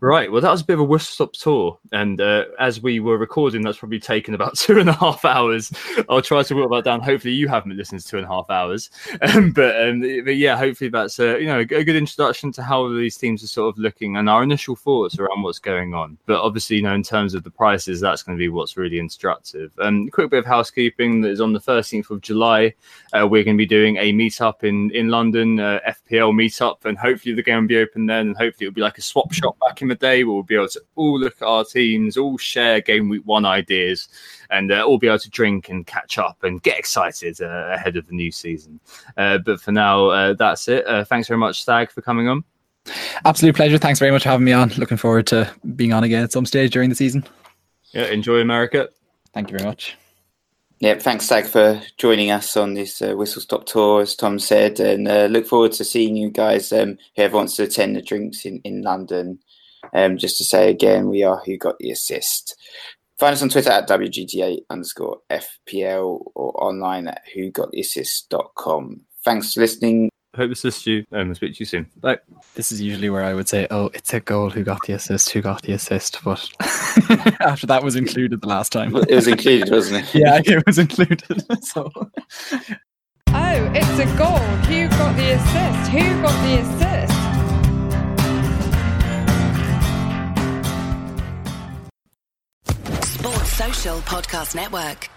Right. Well, that was a bit of a whistle stop tour, and uh, as we were recording, that's probably taken about two and a half hours. I'll try to work that down. Hopefully, you haven't listened to two and a half hours, um, but, um, but yeah, hopefully that's a you know a good introduction to how these teams are sort of looking and our initial thoughts around what's going on. But obviously, you know, in terms of the prices, that's going to be what's really instructive. Um, quick bit of housekeeping that is on the 13th of July July. Uh, we're going to be doing a meetup in in London, uh, FPL meetup, and hopefully the game will be open then. And hopefully it'll be like a swap shop back in the day where we'll be able to all look at our teams, all share game week one ideas, and uh, all be able to drink and catch up and get excited uh, ahead of the new season. Uh, but for now, uh, that's it. thanks very much, Stag, for coming on. Absolute pleasure. Thanks very much for having me on. Looking forward to being on again at some stage during the season. Yeah, enjoy America. Thank you very much. Yeah, thanks, Stag, for joining us on this uh, whistle stop tour, as Tom said, and uh, look forward to seeing you guys. Um, whoever wants to attend the drinks in in London, um, just to say again, we are who got the assist. Find us on Twitter at WGTA underscore FPL or online at who got the assist.com. Thanks for listening. Hope this assist you and we'll speak to you soon. Bye. This is usually where I would say, oh, it's a goal. Who got the assist? Who got the assist? But after that was included the last time. It was included, wasn't it? yeah, it was included. So. Oh, it's a goal. Who got the assist? Who got the assist? Sports Social Podcast Network.